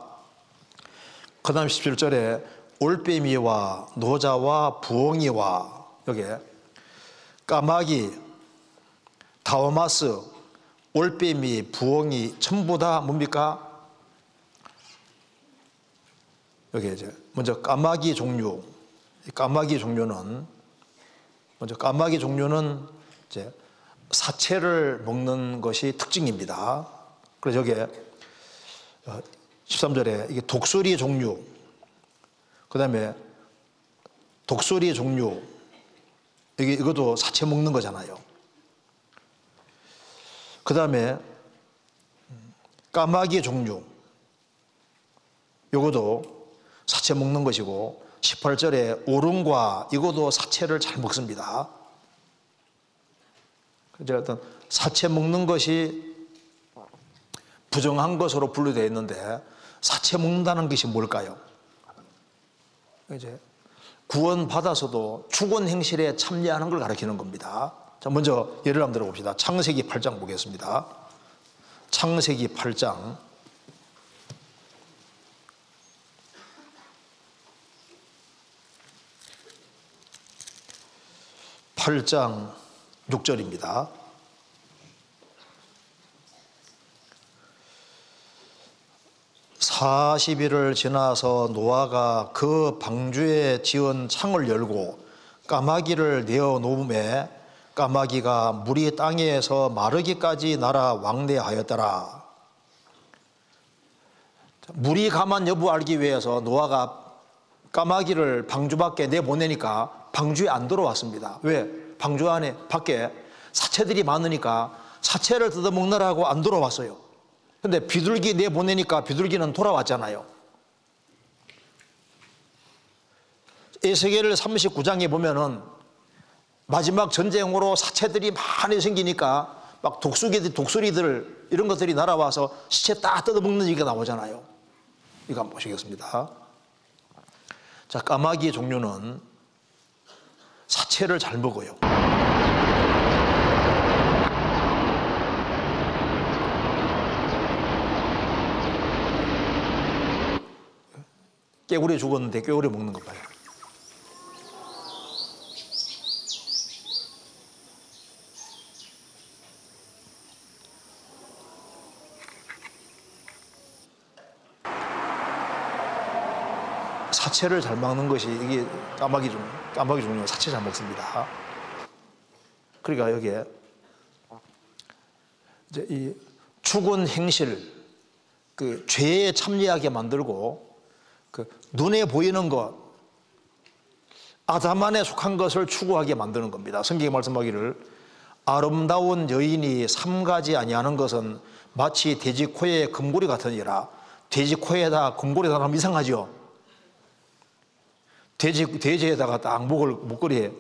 그 다음 17절에 올빼미와 노자와 부엉이와 여기에 까마귀, 다호마스, 올빼미, 부엉이 전부 다 뭡니까? 여기 이제 먼저 까마귀 종류, 까마귀 종류는 먼저 까마귀 종류는 이제 사체를 먹는 것이 특징입니다. 그래서 여기에 13절에 이게 독수리 종류, 그 다음에 독수리 종류, 이게 이것도 사체 먹는 거잖아요. 그 다음에 까마귀 종류, 이것도 사체 먹는 것이고 18절에 오름과 이것도 사체를 잘 먹습니다. 그래서 어떤 사체 먹는 것이 부정한 것으로 분류되어 있는데 사체 먹는다는 것이 뭘까요? 이제 구원 받아서도 죽은 행실에 참여하는 걸 가리키는 겁니다. 자, 먼저 예를 한번 들어봅시다. 창세기 8장 보겠습니다. 창세기 8장 8장 6절입니다. 사십일을 지나서 노아가 그 방주에 지은 창을 열고 까마귀를 내어 놓음에 까마귀가 물이 땅에서 마르기까지 날아 왕래하였더라. 물이 가만 여부 알기 위해서 노아가 까마귀를 방주 밖에 내보내니까 방주에 안 들어왔습니다. 왜? 방주 안에 밖에 사체들이 많으니까 사체를 뜯어먹느라고 안 들어왔어요. 근데 비둘기 내보내니까 비둘기는 돌아왔잖아요. 에스겔 39장에 보면은 마지막 전쟁으로 사체들이 많이 생기니까 막 독수리들, 독수리들 이런 것들이 날아와서 시체 딱 뜯어먹는 얘기가 나오잖아요. 이거 한번 보시겠습니다. 자, 까마귀 종류는 사체를 잘 먹어요. 깨구리 죽었는데 깨구리 먹는 거 봐요. 사체를 잘 먹는 것이 이게 까마귀 종 까마귀 종류는 사체 잘 먹습니다. 그러니까 여기에 이제 이 죽은 행실 그 죄에 참여하게 만들고 그 눈에 보이는 것 아담만에 속한 것을 추구하게 만드는 겁니다. 성경에 말씀하기를 아름다운 여인이 삼가지 아니하는 것은 마치 돼지 코에 금고리 같으니라. 돼지 코에다 금고리 달면 이상하죠. 돼지 돼지에다가 딱 목을 목걸이에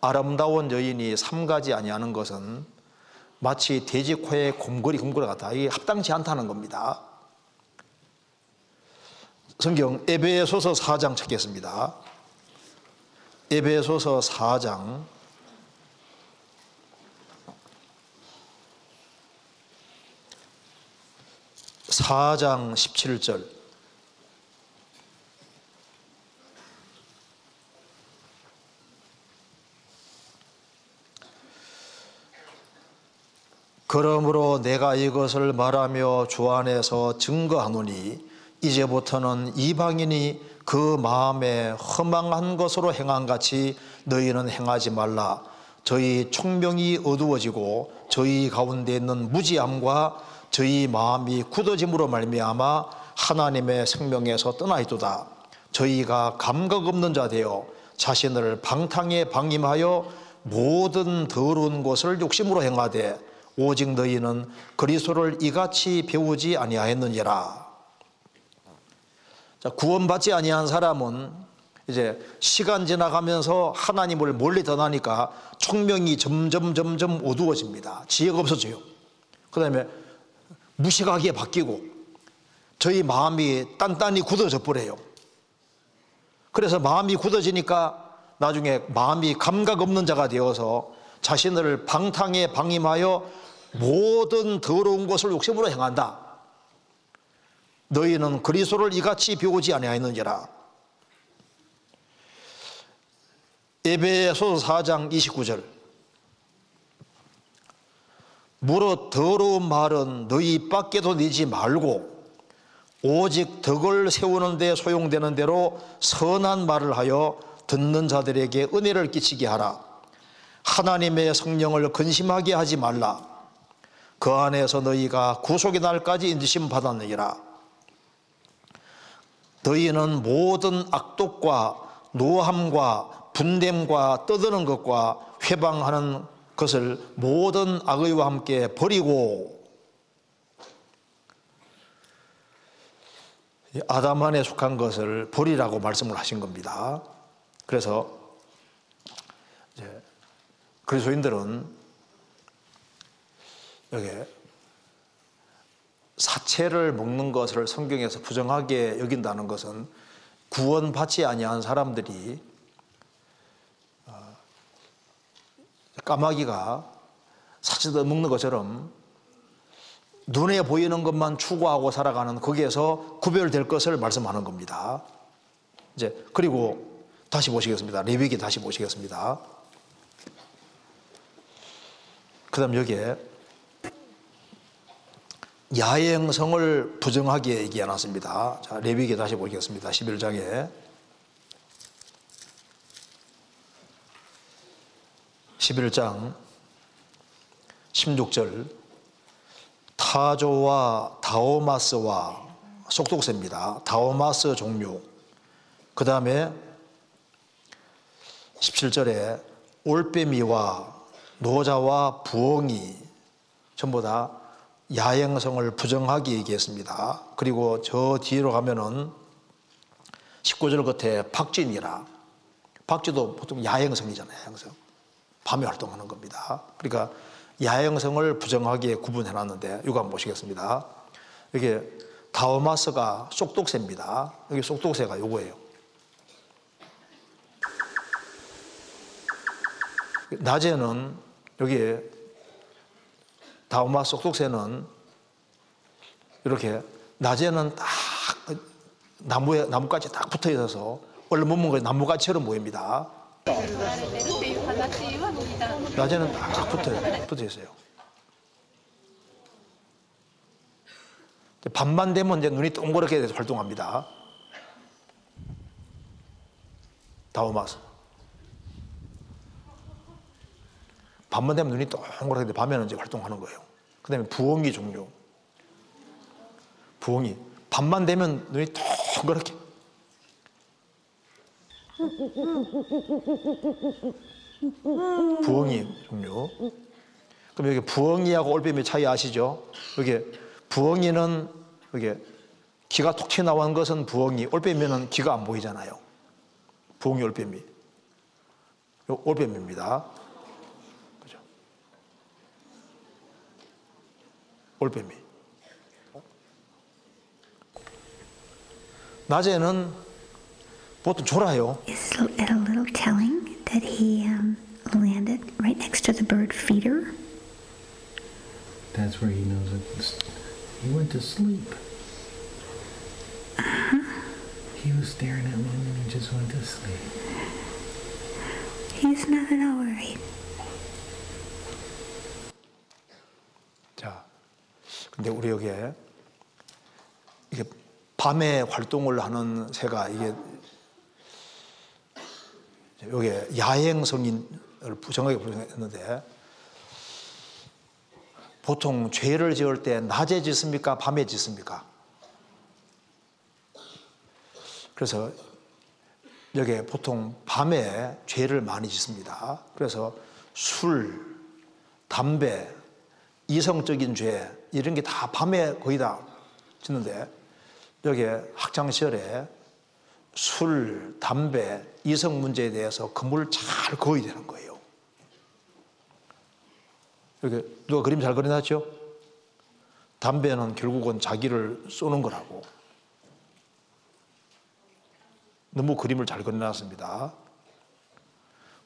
아름다운 여인이 삼가지 아니하는 것은 마치 돼지 코에 곰거리 금고리 같다. 이게 합당치 않다는 겁니다. 성경 에베소서 4장 찾겠습니다. 에베소서 4장 4장 17절 그러므로 내가 이것을 말하며 주 안에서 증거하노니 이제부터는 이방인이 그 마음에 허망한 것으로 행한 같이 너희는 행하지 말라. 저희 총명이 어두워지고 저희 가운데 있는 무지함과 저희 마음이 굳어짐으로 말미암아 하나님의 생명에서 떠나있도다. 저희가 감각 없는 자 되어 자신을 방탕에 방임하여 모든 더러운 것을 욕심으로 행하되 오직 너희는 그리스도를 이같이 배우지 아니하였느니라. 자, 구원받지 아니한 사람은 이제 시간 지나가면서 하나님을 멀리 떠나니까 총명이 점점 점점 어두워집니다. 지혜가 없어져요. 그다음에 무식하게 바뀌고 저희 마음이 단단히 굳어져 버려요. 그래서 마음이 굳어지니까 나중에 마음이 감각 없는 자가 되어서 자신을 방탕에 방임하여 모든 더러운 것을 욕심으로 행한다. 너희는 그리스도를 이같이 배우지 아니하였느니라. 에베소서 4장 29절 무릇 더러운 말은 너희 밖에도 내지 말고 오직 덕을 세우는 데 소용되는 대로 선한 말을 하여 듣는 자들에게 은혜를 끼치게 하라. 하나님의 성령을 근심하게 하지 말라. 그 안에서 너희가 구속의 날까지 인지심 받았느니라. 너희는 모든 악독과 노함과 분됨과 떠드는 것과 회방하는 것을 모든 악의와 함께 버리고 아담 안에 속한 것을 버리라고 말씀을 하신 겁니다. 그래서 그리스도인들은 여기 사체를 먹는 것을 성경에서 부정하게 여긴다는 것은 구원받지 아니한 사람들이 어, 까마귀가 사체도 먹는 것처럼 눈에 보이는 것만 추구하고 살아가는 거기에서 구별될 것을 말씀하는 겁니다. 이제 그리고 다시 보시겠습니다. 레위기 다시 보시겠습니다. 그 다음 여기에 야행성을 부정하게 얘기해 놨습니다. 자, 레위기 다시 보겠습니다. 11장에 11장 16절 타조와 다오마스와 속독새입니다. 다오마스 종류. 그 다음에 17절에 올빼미와 노자와 부엉이 전부 다 야행성을 부정하게 얘기했습니다. 그리고 저 뒤로 가면은 19절 끝에 박진이라 박쥐도 보통 야행성이잖아요. 야행성. 밤에 활동하는 겁니다. 그러니까 야행성을 부정하게 구분해 놨는데 이거 한번 보시겠습니다. 이게 다오마스가 쏙독새입니다. 여기 쏙독새가 요거예요. 낮에는 여기 다오마 쏙쏙새는 이렇게 낮에는 딱 나무에 나무까지 딱 붙어 있어서 원래 못 먹는 나무가지처럼 보입니다. 낮에는 딱 붙어 붙어 있어요. 밤만 되면 이제 눈이 동그랗게 돼서 활동합니다. 다오마스. 밤만 되면 눈이 동그랗게 돼 밤에는 이제 활동하는 거예요. 그 다음에 부엉이 종류. 부엉이. 밤만 되면 눈이 동그랗게. 부엉이 종류. 그럼 여기 부엉이하고 올빼미 차이 아시죠? 여기 부엉이는 여기 기가 톡 튀어나온 것은 부엉이, 올빼미는 기가 안 보이잖아요. 부엉이, 올빼미. 요 올빼미입니다. 올빼미. 낮에는 보통 졸아요. Is it a little telling that he um, landed right next to the bird feeder? That's where he knows it. He went to sleep. He was staring at me and then he just went to sleep. He's not at all worried. 근데 우리 여기에 이게 밤에 활동을 하는 새가 이게 여기에 야행성인을 부정하게 부정했는데 보통 죄를 지을 때 낮에 짓습니까? 밤에 짓습니까? 그래서 여기에 보통 밤에 죄를 많이 짓습니다. 그래서 술, 담배, 이성적인 죄 이런 게 다 밤에 거의 다 짓는데 여기에 학창 시절에 술, 담배, 이성 문제에 대해서 근무를 잘 그어야 되는 거예요. 여기 누가 그림 잘 그려놨죠? 담배는 결국은 자기를 쏘는 거라고. 너무 그림을 잘 그려놨습니다.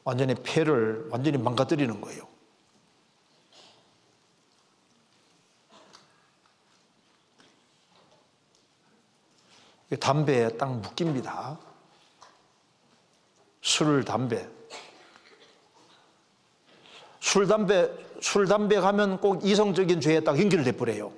완전히 폐를 완전히 망가뜨리는 거예요. 담배에 딱 묶입니다. 술, 담배. 술, 담배, 술, 담배 가면 꼭 이성적인 죄에 딱 연결돼 버려요.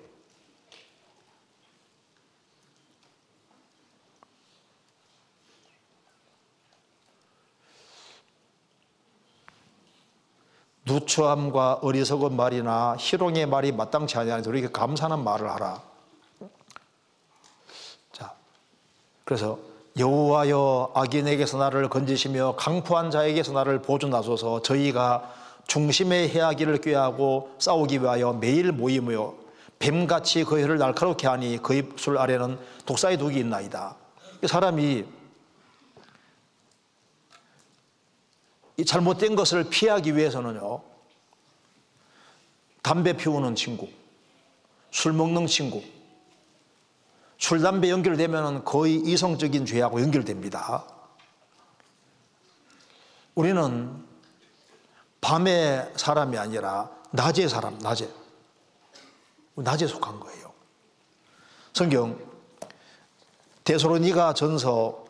누추함과 어리석은 말이나 희롱의 말이 마땅치 아니하니 우리에게 감사하는 말을 하라. 자, 그래서 여호와여 악인에게서 나를 건지시며 강포한 자에게서 나를 보존하소서 저희가 중심의 해하기를 꾀하고 싸우기 위하여 매일 모이며 뱀같이 그 혀를 날카롭게 하니 그 입술 아래는 독사의 독이 있나이다. 이 사람이 이 잘못된 것을 피하기 위해서는요, 담배 피우는 친구, 술 먹는 친구, 술, 담배 연결되면 거의 이성적인 죄하고 연결됩니다. 우리는 밤의 사람이 아니라 낮의 사람, 낮에. 낮에 속한 거예요. 성경 데스로니가 전서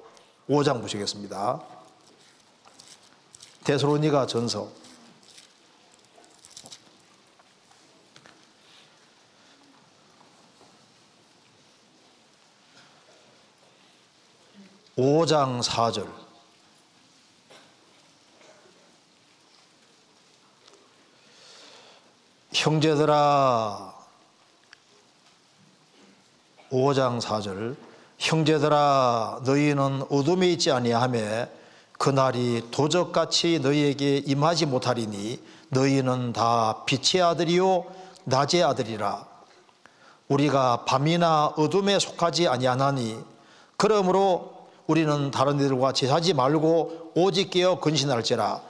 5장 보시겠습니다. 데스로니가 전서 5장 4절. 형제들아 5장 4절. 형제들아 너희는 어둠에 있지 아니하며 그날이 도적같이 너희에게 임하지 못하리니 너희는 다 빛의 아들이요 낮의 아들이라. 우리가 밤이나 어둠에 속하지 아니하나니 그러므로 우리는 다른 이들과 제하지 말고 오직 깨어 근신할지라.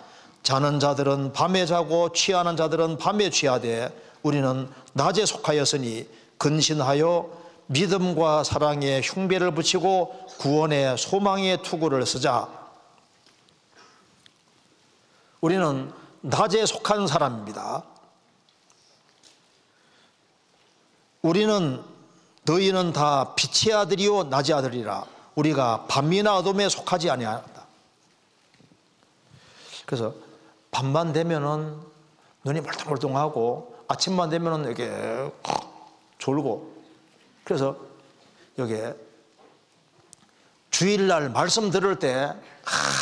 자는 자들은 밤에 자고 취하는 자들은 밤에 취하되 우리는 낮에 속하였으니 근신하여 믿음과 사랑의 흉배를 붙이고 구원의 소망의 투구를 쓰자. 우리는 낮에 속한 사람입니다. 우리는 너희는 다 빛의 아들이요 낮의 아들이라 우리가 밤이나 어둠에 속하지 아니하다. 그래서 밤만 되면은 눈이 멀뚱멀뚱하고 아침만 되면은 이렇게 졸고 그래서 여기에 주일날 말씀 들을 때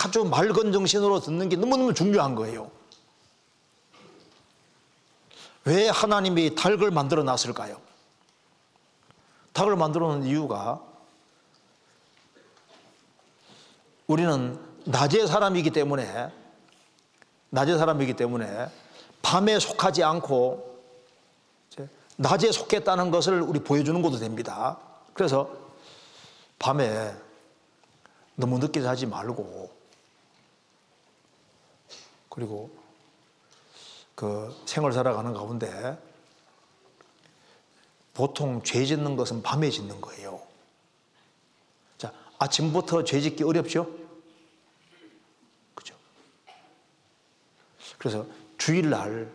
아주 맑은 정신으로 듣는 게 너무너무 중요한 거예요. 왜 하나님이 닭을 만들어 놨을까요? 닭을 만들어 놓은 이유가 우리는 낮의 사람이기 때문에 낮의 사람이기 때문에 밤에 속하지 않고 낮에 속했다는 것을 우리 보여주는 것도 됩니다. 그래서 밤에 너무 늦게 자지 말고 그리고 그 생을 살아가는 가운데 보통 죄 짓는 것은 밤에 짓는 거예요. 자, 아침부터 죄 짓기 어렵죠? 그죠? 그래서 주일날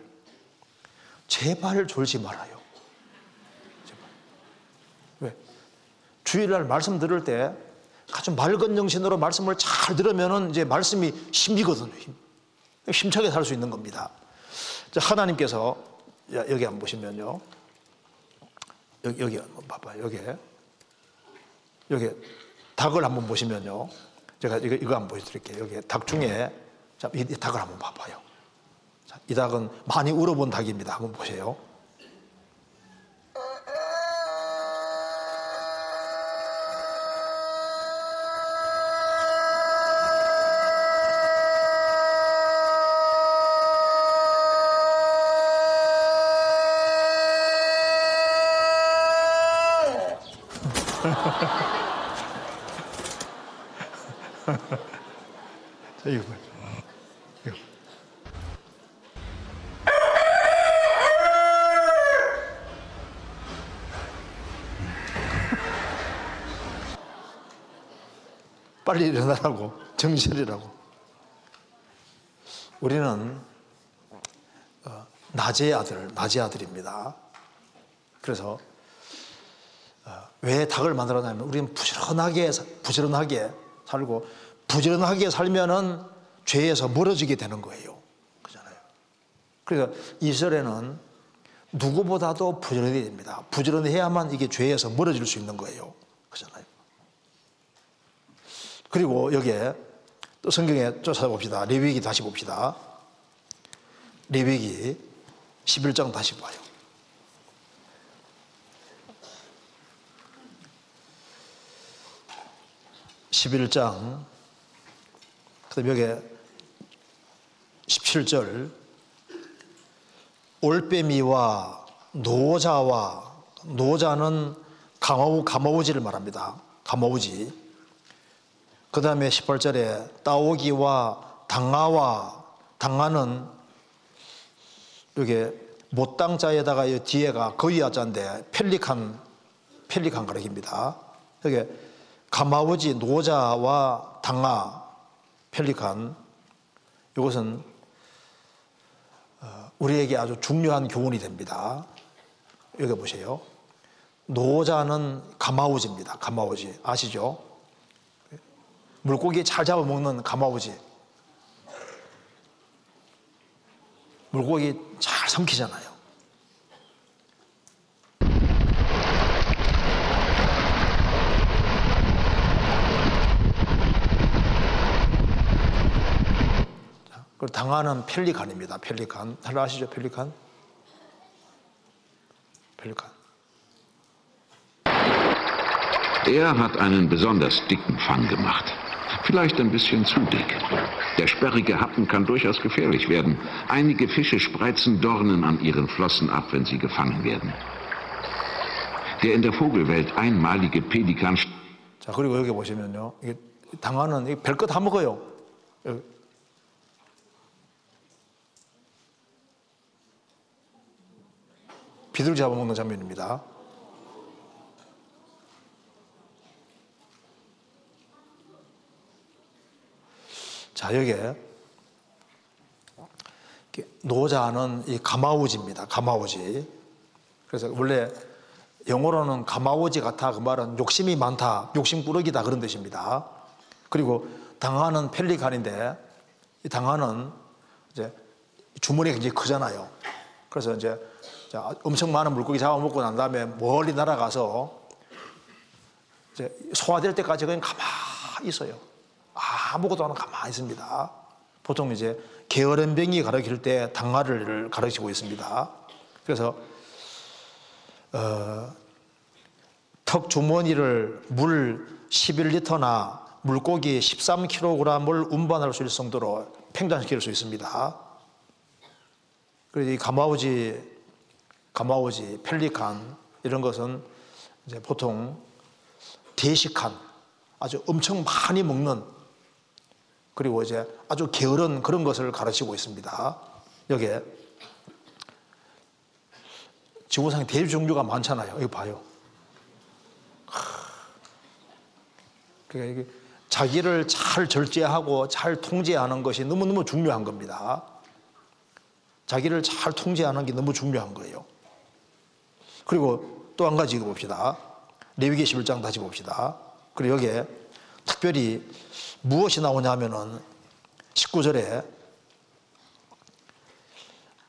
제발 졸지 말아요. 제발. 왜? 주일날 말씀 들을 때 아주 맑은 정신으로 말씀을 잘 들으면은 이제 말씀이 힘이거든요. 힘. 힘차게 살 수 있는 겁니다. 자, 하나님께서 야, 여기 한번 보시면요. 여기, 여기 한번 봐봐요. 여기. 여기 닭을 한번 보시면요. 제가 이거, 이거 한번 보여드릴게요. 여기 닭 중에 자, 이, 이 닭을 한번 봐봐요. 자, 이 닭은 많이 울어본 닭입니다. 한번 보세요. 빨리 일어나라고 정신이라고. 우리는 어, 낮의 아들 낮의 아들입니다. 그래서 어, 왜 닭을 만들었냐면 우리는 부지런하게 사- 부지런하게 살고 부지런하게 살면은 죄에서 멀어지게 되는 거예요. 그잖아요. 그래서 이스라엘은 누구보다도 부지런해야 됩니다. 부지런해야만 이게 죄에서 멀어질 수 있는 거예요. 그잖아요 그리고 여기에 또 성경에 또 찾아봅시다. 레위기 다시 봅시다. 레위기 11장 다시 봐요. (11장) 그다음 여기 17절 올빼미와 노자와 노자는 가마우 가마우지를 말합니다. 가마우지. 그 다음에 18절에 따오기와 당아와 당아는 이게 못당자에다가 이 뒤에가 거위아자인데 펠리칸 펠리칸 가르깁니다. 여기 가마우지 노자와 당아 펠리칸 이것은 어, 우리에게 아주 중요한 교훈이 됩니다. 여기 보세요. 노자는 가마우지입니다. 가마우지 아시죠? 물고기 잘 잡아먹는 가마우지. 물고기 잘 삼키잖아요. 자, 그리고 당하는 펠리칸입니다. 펠리칸. 잘 아시죠? 펠리칸? 펠리칸. Er hat einen besonders dicken Fang gemacht. Vielleicht ein bisschen zu dick. Der sperrige Happen kann durchaus gefährlich werden. Einige Fische spreizen Dornen an ihren Flossen ab, wenn sie gefangen werden. Der in der Vogelwelt einmalige Pelikan 자 그리고 여기 보시면요, 이게 당하는 이 별것 다 먹어요. 여기. 비둘기 잡아먹는 장면입니다. 자 여기에 노자는 이 가마우지입니다. 가마우지. 그래서 원래 영어로는 가마오지 같아 그 말은 욕심이 많다, 욕심꾸러기다 그런 뜻입니다. 그리고 당하는 펠리칸인데 이 당하는 이제 주머니가 굉장히 크잖아요. 그래서 이제 자, 엄청 많은 물고기 잡아먹고 난 다음에 멀리 날아가서 이제 소화될 때까지 그냥 가만히 있어요. 아무것도 안 하고 가만히 있습니다. 보통 이제 게으름뱅이 가르칠 때 당하를 가르치고 있습니다. 그래서 어, 턱 주머니를 물 11리터나 물고기 13kg을 운반할 수 있을 정도로 팽창시킬 수 있습니다. 그래서 이 가마우지, 가마우지, 펠리칸 이런 것은 이제 보통 대식한 아주 엄청 많이 먹는 그리고 이제 아주 게으른 그런 것을 가르치고 있습니다. 여기에 지구상에 대륙 종류가 많잖아요. 이거 봐요. 그러니까 자기를 잘 절제하고 잘 통제하는 것이 너무너무 중요한 겁니다. 자기를 잘 통제하는 게 너무 중요한 거예요. 그리고 또 한 가지 봅시다. 레위기 11장 다시 봅시다. 그리고 여기에 특별히 무엇이 나오냐면은 19절에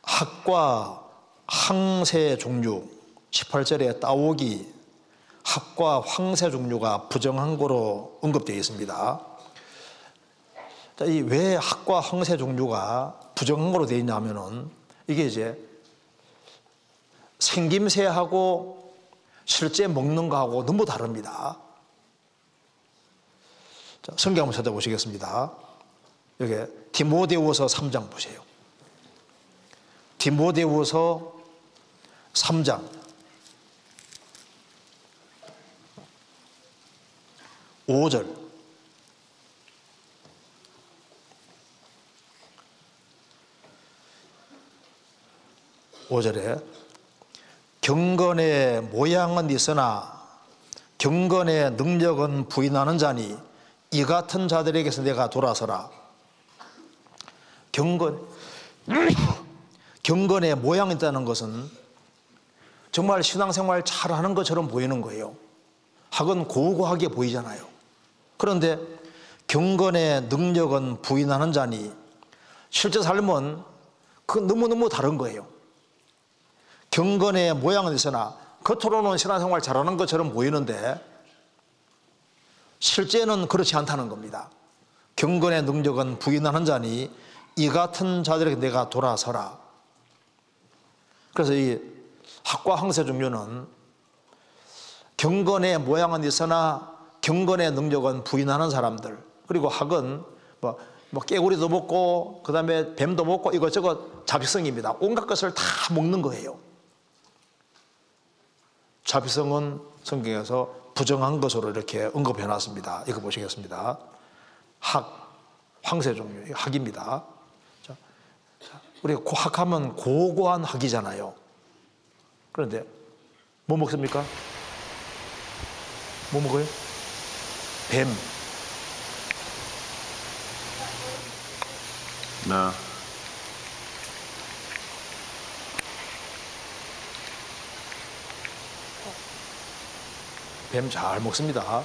학과 항세 종류 18절에 따오기 학과 황새 종류가 부정한 거로 언급되어 있습니다. 자, 이왜 학과 황새 종류가 부정한 거로 되어 있냐면은 이게 이제 생김새하고 실제 먹는 거하고 너무 다릅니다. 자, 성경 한번 찾아보시겠습니다. 여기 디모데후서 3장 보세요. 디모데후서 3장 5절 오절에 경건의 모양은 있으나 경건의 능력은 부인하는 자니 이 같은 자들에게서 내가 돌아서라. 경건 경건의 모양이 있다는 것은 정말 신앙생활 잘하는 것처럼 보이는 거예요. 학은 고고하게 보이잖아요. 그런데 경건의 능력은 부인하는 자니 실제 삶은 그 너무너무 다른 거예요. 경건의 모양은 있으나 겉으로는 신앙생활 잘하는 것처럼 보이는데 실제는 그렇지 않다는 겁니다. 경건의 능력은 부인하는 자니 이 같은 자들에게 내가 돌아서라. 그래서 이 학과 항세 종류는 경건의 모양은 있으나 경건의 능력은 부인하는 사람들 그리고 학은 뭐, 뭐 깨구리도 먹고 그 다음에 뱀도 먹고 이것저것 잡식성입니다. 온갖 것을 다 먹는 거예요. 자비성은 성경에서 부정한 것으로 이렇게 언급해 놨습니다. 이거 보시겠습니다. 학, 황새 종류, 학입니다. 고- 학하면 고고한 학이잖아요. 그런데 뭐 먹습니까? 뭐 먹어요? 뱀. Na, 뱀 잘 먹습니다.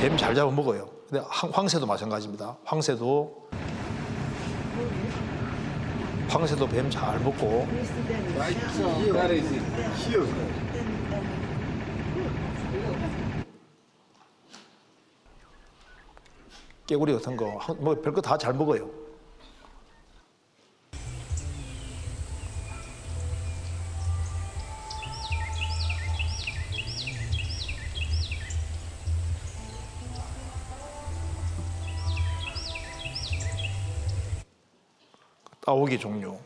뱀 잘 잡아 먹어요. 근데 황- 황새도 마찬가지입니다. 황새도 황새도 뱀 잘 먹고 깨구리 같은 거 뭐 별거 다 잘 먹어요. 따오기 종류.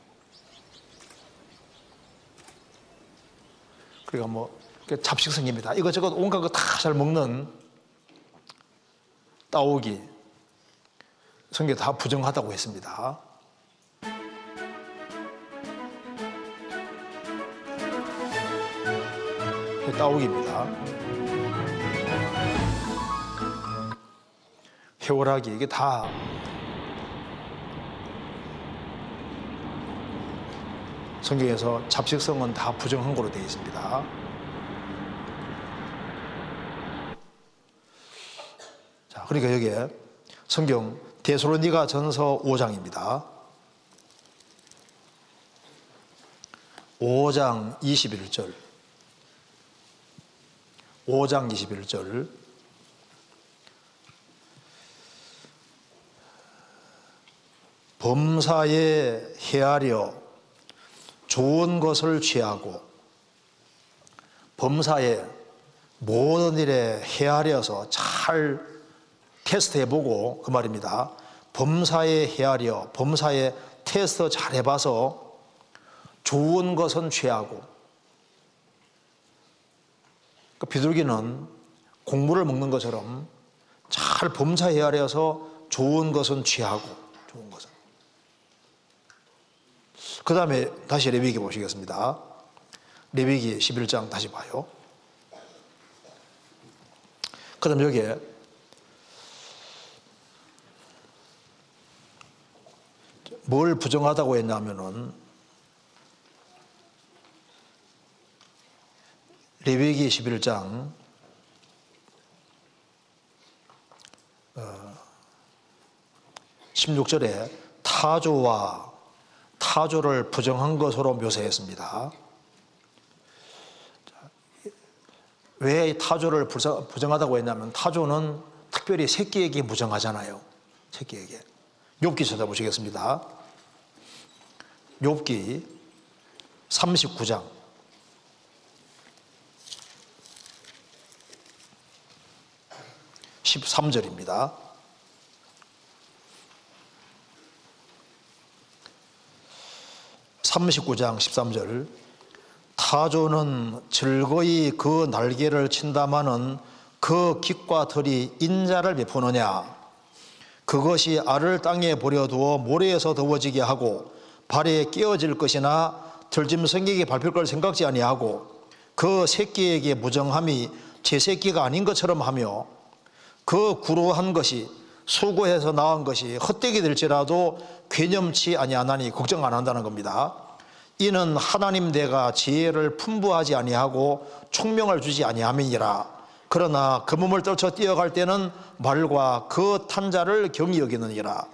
그러니까 뭐그 잡식성입니다. 이것저것 온갖 거 다 잘 먹는 따오기. 성경 다 부정하다고 했습니다. 이게 따오기입니다. 해오라기 이게 다 성경에서 잡식성은 다 부정한 거로 되어 있습니다. 자, 그러니까 여기에 성경 데살로니가 전서 5장입니다. 5장 21절. 5장 21절. 범사에 헤아려 좋은 것을 취하고 범사에 모든 일에 헤아려서 잘 테스트해보고 그 말입니다. 범사에 헤아려 범사에 테스트 잘 해봐서 좋은 것은 취하고 그 비둘기는 곡물을 먹는 것처럼 잘 범사 헤아려서 좋은 것은 취하고 좋은 것은 그 다음에 다시 레위기 보시겠습니다. 레위기 11장 다시 봐요. 그 다음 여기에 뭘 부정하다고 했냐면은 레위기 11장 어, 16절에 타조와 타조를 부정한 것으로 묘사했습니다. 왜 타조를 부정- 부정하다고 했냐면 타조는 특별히 새끼에게 부정하잖아요. 새끼에게. 욥기 찾아보시겠습니다. 욥기 39장 13절입니다. (39장 13절) 타조는 즐거이 그 날개를 친다마는 그 깃과 털이 인자를 베푸느냐 그것이 알을 땅에 버려두어 모래에서 더워지게 하고 발에 끼어질 것이나 들짐승에게 밟힐 걸 생각지 아니하고 그 새끼에게 무정함이 제 새끼가 아닌 것처럼 하며 그 구로한 것이 수고해서 낳은 것이 헛되게 될지라도 괴념치 아니하나니 걱정 안 한다는 겁니다. 이는 하나님 내가 지혜를 풍부하지 아니하고 총명을 주지 아니함이니라. 그러나 그 몸을 떨쳐 뛰어갈 때는 말과 그 탄자를 경히 여기느니라.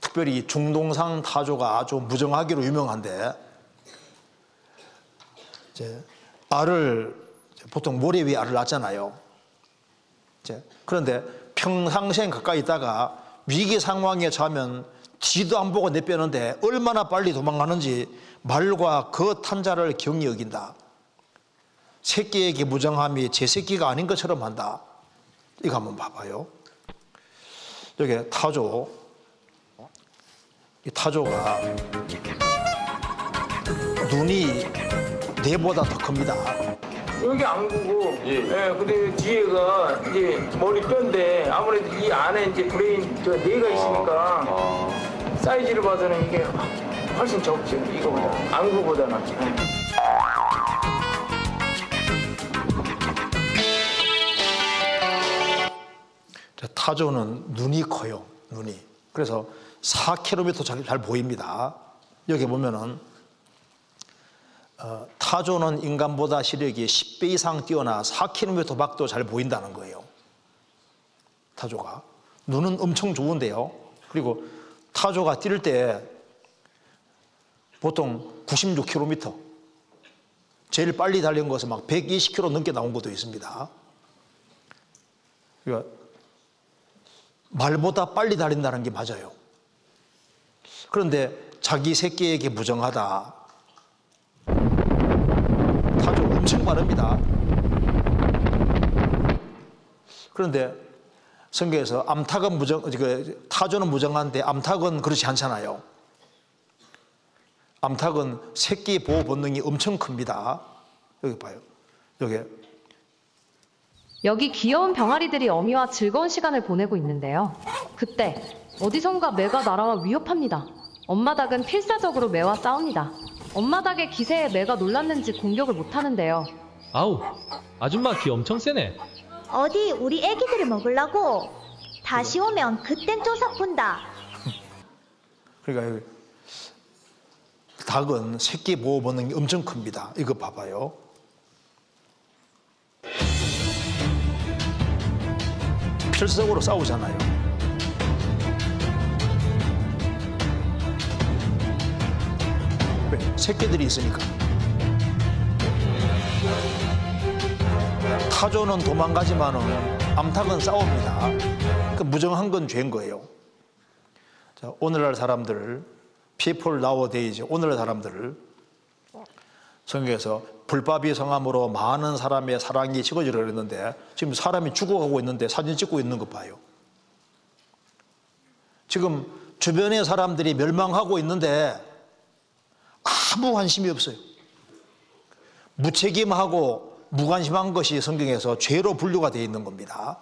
특별히 중동상 타조가 아주 무정하기로 유명한데 이제 알을 보통 모래 위에 알을 낳잖아요. 그런데 평상시에 가까이 있다가 위기 상황에 처하면 뒤도 안 보고 내빼는데 얼마나 빨리 도망가는지 말과 그 탄자를 경히 여긴다. 새끼에게 무정함이 제 새끼가 아닌 것처럼 한다. 이거 한번 봐봐요. 여기 타조. 이 타조가 눈이 뇌보다 더 큽니다. 여기 안구고, 예. 근데 뒤에가 이제 머리 뼈인데 아무래도 이 안에 이제 brain 저 뇌가 있으니까 사이즈를 봐서는 이게 훨씬 적죠. 이거보다 안구보다는. 타조는 눈이 커요. 눈이. 그래서 4km 잘, 잘 보입니다. 여기 보면은 어, 타조는 인간보다 시력이 10배 이상 뛰어나 4km 밖도 잘 보인다는 거예요. 타조가. 눈은 엄청 좋은데요. 그리고 타조가 뛸 때 보통 96km. 제일 빨리 달린 것은 막 120km 넘게 나온 것도 있습니다. 그러니까 말보다 빨리 달린다는 게 맞아요. 그런데 자기 새끼에게 무정하다. 타조 엄청 빠릅니다. 그런데 성경에서 암탉은 무정, 그 타조는 무정한데 암탉은 그렇지 않잖아요. 암탉은 새끼 보호 본능이 엄청 큽니다. 여기 봐요. 여기 여기 귀여운 병아리들이 어미와 즐거운 시간을 보내고 있는데요. 그때 어디선가 매가 날아와 위협합니다. 엄마 닭은 필사적으로 매와 싸웁니다. 엄마 닭의 기세에 매가 놀랐는지 공격을 못하는데요. 아우, 아줌마 귀 엄청 세네. 어디 우리 애기들을 먹으려고? 다시 오면 그땐 조사 푼다. 그러니까 닭은 새끼 보호 본능이 엄청 큽니다. 이거 봐봐요. 필사적으로 싸우잖아요. 왜? 새끼들이 있으니까. 타조는 도망가지만은 암탉은 싸웁니다. 그 무정한 건 죄인 거예요. 자, 오늘날 사람들, people nowadays, 오늘날 사람들 성경에서 불법이 성함으로 많은 사람의 사랑이 식어지려 그랬는데 지금 사람이 죽어가고 있는데 사진 찍고 있는 거 봐요. 지금 주변의 사람들이 멸망하고 있는데 아무 관심이 없어요. 무책임하고 무관심한 것이 성경에서 죄로 분류가 되어 있는 겁니다.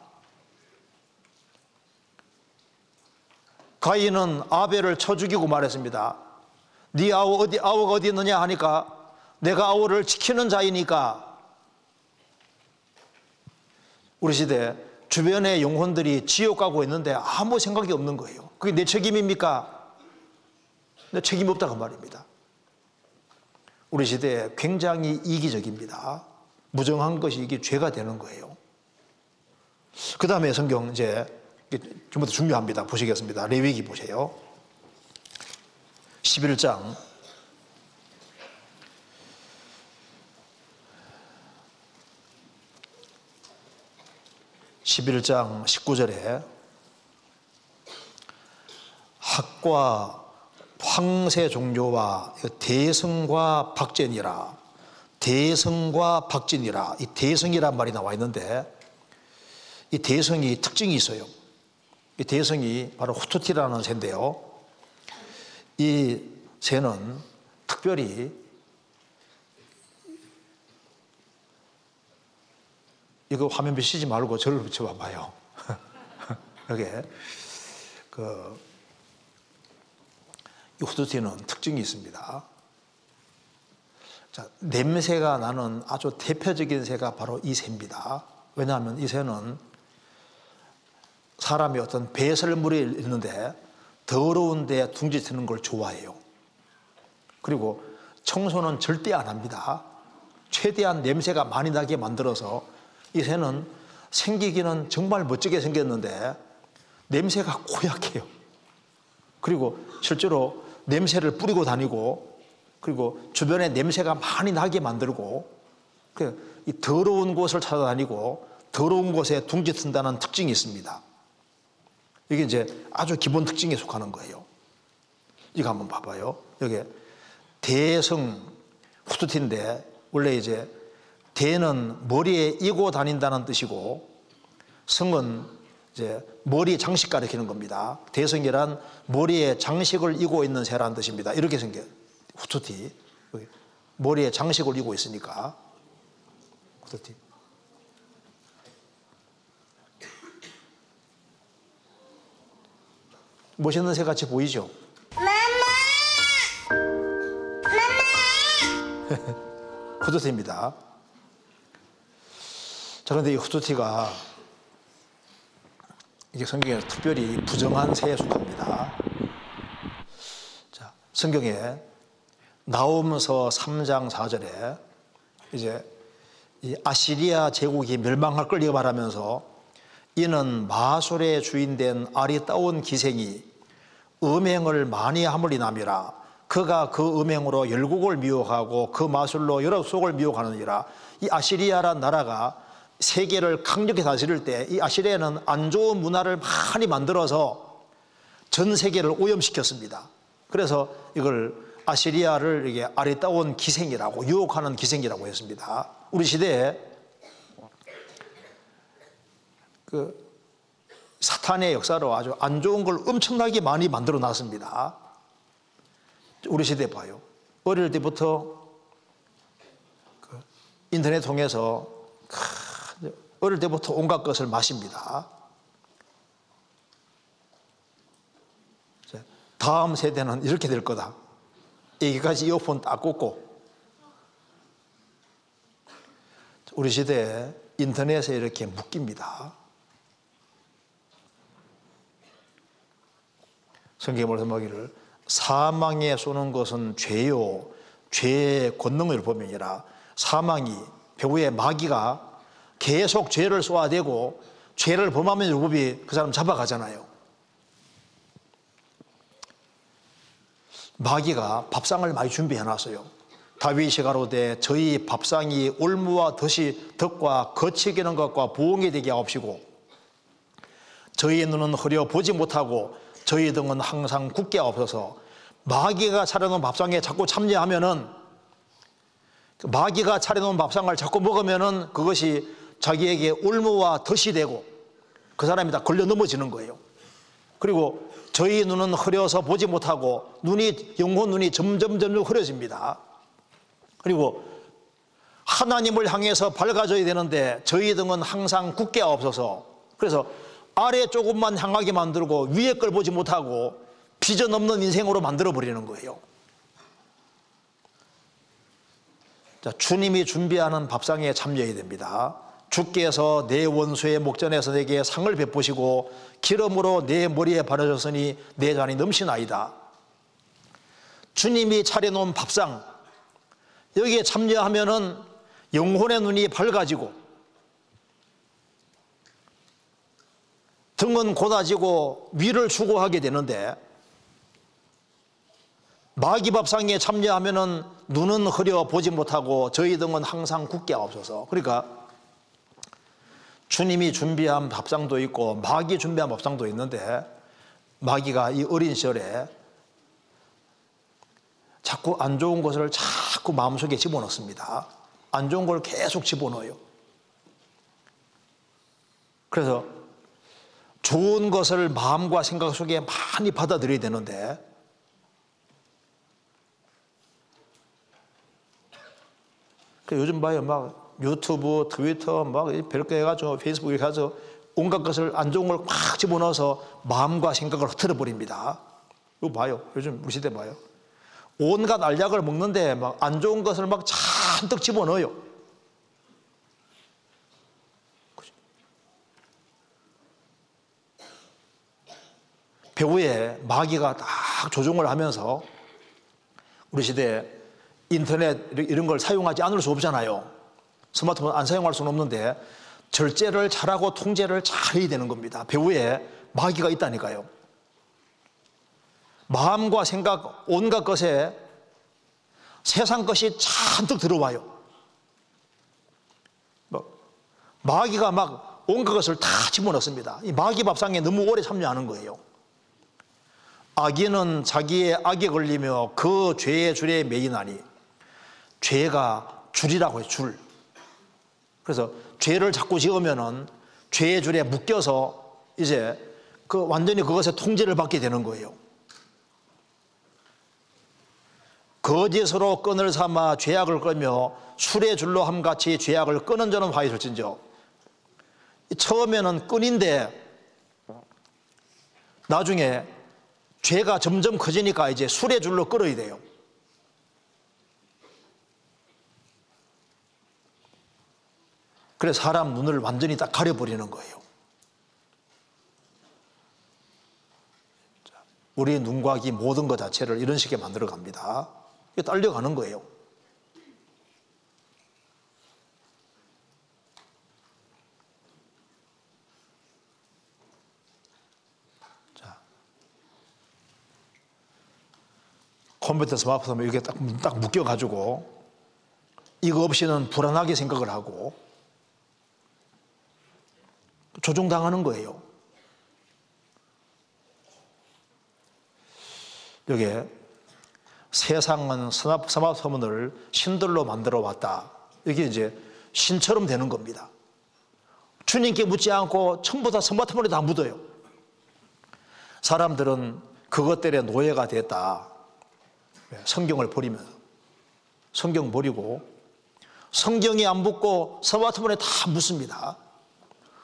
가인은 아벨을 쳐 죽이고 말했습니다. 네 아우 어디 아우가 어디 있느냐 하니까 내가 아우를 지키는 자이니까 우리 시대 주변의 영혼들이 지옥 가고 있는데 아무 생각이 없는 거예요. 그게 내 책임입니까? 내 책임 없다고 말입니다. 우리 시대에 굉장히 이기적입니다. 무정한 것이 이게 죄가 되는 거예요. 그 다음에 성경 이제 좀더 중요합니다. 보시겠습니다. 레위기 보세요. 11장 11장 19절에 학과 황새 종교와 대성과 박전이라 대성과 박진이라 이 대성이란 말이 나와 있는데 이 대성이 특징이 있어요. 이 대성이 바로 후투티라는 새인데요. 이 새는 특별히 이거 화면 비치지 말고 저를 붙여봐봐요. 여기 그 후투티는 특징이 있습니다. 자, 냄새가 나는 아주 대표적인 새가 바로 이 새입니다. 왜냐하면 이 새는 사람이 어떤 배설물이 있는데 더러운 데 둥지 트는 걸 좋아해요. 그리고 청소는 절대 안 합니다. 최대한 냄새가 많이 나게 만들어서 이 새는 생기기는 정말 멋지게 생겼는데 냄새가 고약해요. 그리고 실제로 냄새를 뿌리고 다니고 그리고 주변에 냄새가 많이 나게 만들고 그이 더러운 곳을 찾아다니고 더러운 곳에 둥지 튼다는 특징이 있습니다. 이게 이제 아주 기본 특징에 속하는 거예요. 이거 한번 봐봐요. 여기 대성 후투티인데 원래 이제 대는 머리에 이고 다닌다는 뜻이고 성은 이제 머리 장식 가리키는 겁니다. 대성이란 머리에 장식을 이고 있는 새라는 뜻입니다. 이렇게 생겨 후투티 머리에 장식을 이고 있으니까 후투티. 멋있는 새 같이 보이죠? 후드티입니다. 자, 그런데 이 후드티가 이게 성경에서 특별히 부정한 새에 속합니다. 자, 성경에 나오면서 3장 4절에 이제 이 아시리아 제국이 멸망할 걸 말하면서 이는 마술의 주인된 아리따운 기생이 음행을 많이 함을 이남이라 그가 그 음행으로 열국을 미혹하고 그 마술로 여러 속을 미혹하느니라 이 아시리아란 나라가 세계를 강력히 다스릴 때 이 아시리아는 안 좋은 문화를 많이 만들어서 전 세계를 오염시켰습니다. 그래서 이걸 아시리아를 이게 아리따운 기생이라고 유혹하는 기생이라고 했습니다. 우리 시대에 그 사탄의 역사로 아주 안 좋은 걸 엄청나게 많이 만들어 놨습니다. 우리 시대 봐요. 어릴 때부터 그 인터넷 통해서 크, 어릴 때부터 온갖 것을 마십니다. 다음 세대는 이렇게 될 거다. 여기까지 이어폰 딱 꽂고 우리 시대에 인터넷에 이렇게 묶입니다. 성경에 말씀하기를 사망에 쏘는 것은 죄요 죄의 권능을 보면이라 사망이 배우의 마귀가 계속 죄를 쏘아대고 죄를 범하면 율법이 그 사람 잡아가잖아요. 마귀가 밥상을 많이 준비해 놨어요. 다윗이 가로되 저희 밥상이 올무와 덫이 덕과 거치기는 것과 부엉이 되게 하옵시고 저희 눈은 흐려 보지 못하고 저희 등은 항상 굳게 없어서 마귀가 차려놓은 밥상에 자꾸 참여하면은 그 마귀가 차려놓은 밥상을 자꾸 먹으면은 그것이 자기에게 올무와 덫이 되고 그 사람이 다 걸려 넘어지는 거예요. 그리고 저희 눈은 흐려서 보지 못하고 눈이 영혼 눈이 점점 점점 흐려집니다. 그리고 하나님을 향해서 밝아져야 되는데 저희 등은 항상 굳게 없어서 그래서 아래 조금만 향하게 만들고 위에 걸 보지 못하고 비전 없는 인생으로 만들어 버리는 거예요. 자, 주님이 준비하는 밥상에 참여해야 됩니다. 주께서 내 원수의 목전에서 내게 상을 베푸시고 기름으로 내 머리에 바르셨으니 내 잔이 넘치나이다. 주님이 차려놓은 밥상 여기에 참여하면은 영혼의 눈이 밝아지고 등은 고다지고 위를 추구하게 되는데 마귀 밥상에 참여하면은 눈은 흐려 보지 못하고 저희 등은 항상 굳게 없어서 그러니까 주님이 준비한 밥상도 있고 마귀 준비한 밥상도 있는데 마귀가 이 어린 시절에 자꾸 안 좋은 것을 자꾸 마음속에 집어넣습니다. 안 좋은 걸 계속 집어넣어요. 그래서 좋은 것을 마음과 생각 속에 많이 받아들여야 되는데 그 요즘 봐요 막 유튜브, 트위터 막 별거 해가지고 페이스북 이렇게 해서 온갖 것을 안 좋은 걸막 집어넣어서 마음과 생각을 흐트러 버립니다. 이거 봐요. 요즘 우리 시대 봐요. 온갖 알약을 먹는데 막 안 좋은 것을 막 잔뜩 집어넣어요. 배후에 마귀가 딱 조종을 하면서 우리 시대에 인터넷 이런 걸 사용하지 않을 수 없잖아요. 스마트폰 안 사용할 수는 없는데 절제를 잘하고 통제를 잘 해야 되는 겁니다. 배후에 마귀가 있다니까요. 마음과 생각, 온갖 것에 세상 것이 잔뜩 들어와요. 뭐, 마귀가 막 온갖 것을 다 집어넣습니다. 이 마귀 밥상에 너무 오래 참여하는 거예요. 악인은 자기의 악에 걸리며 그 죄의 줄에 매이나니 죄가 줄이라고 해요, 줄. 그래서 죄를 자꾸 지으면은 죄의 줄에 묶여서 이제 그 완전히 그것에 통제를 받게 되는 거예요. 거짓으로 끈을 삼아 죄악을 끌며 술의 줄로 함같이 죄악을 끄는 자는 화이 설진저 처음에는 끈인데 나중에 죄가 점점 커지니까 이제 술의 줄로 끌어야 돼요. 그래서 사람 눈을 완전히 딱 가려버리는 거예요. 우리 눈과 귀 모든 것 자체를 이런 식의 만들어 갑니다. 딸려가는 거예요. 자. 컴퓨터 스마트폰 이렇게 딱, 딱 묶여가지고 이거 없이는 불안하게 생각을 하고 조종당하는 거예요. 여기에 세상은 스마트폰을 신들로 만들어 왔다. 이게 이제 신처럼 되는 겁니다. 주님께 묻지 않고 전부 다 스마트폰에 다 묻어요. 사람들은 그것들의 노예가 됐다. 예, 성경을 버리면서. 성경 버리고 성경이 안 붙고 스마트폰에 다 묻습니다.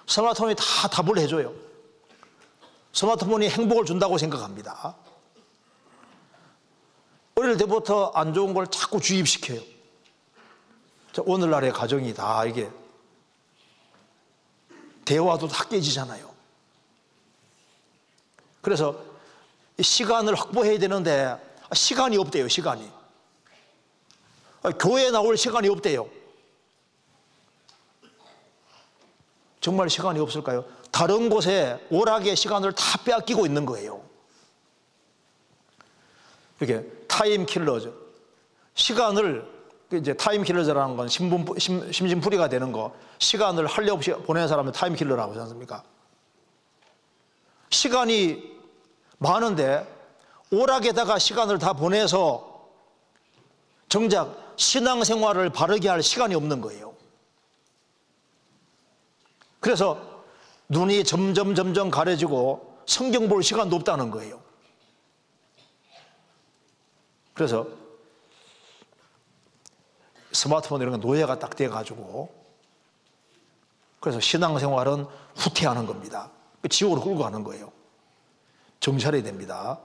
스마트폰이 다 답을 해줘요. 스마트폰이 행복을 준다고 생각합니다. 어릴 때부터 안 좋은 걸 자꾸 주입시켜요. 자, 오늘날의 가정이 다 이게 대화도 다 깨지잖아요. 그래서 이 시간을 확보해야 되는데 시간이 없대요, 시간이. 교회 나올 시간이 없대요. 정말 시간이 없을까요? 다른 곳에 오락의 시간을 다 빼앗기고 있는 거예요. 이게 time killer죠. 시간을 이제 time killers라는 건 신분 심, 심심풀이가 되는 거 시간을 하릴없이 보내는 사람을 time killer라고 하지 않습니까? 시간이 많은데 오락에다가 시간을 다 보내서 정작 신앙생활을 바르게 할 시간이 없는 거예요. 그래서 눈이 점점 점점 가려지고 성경 볼 시간도 없다는 거예요. 그래서 스마트폰 이런 거 노예가 딱 돼가지고 그래서 신앙생활은 후퇴하는 겁니다. 지옥으로 끌고 가는 거예요. 정찰해야 됩니다.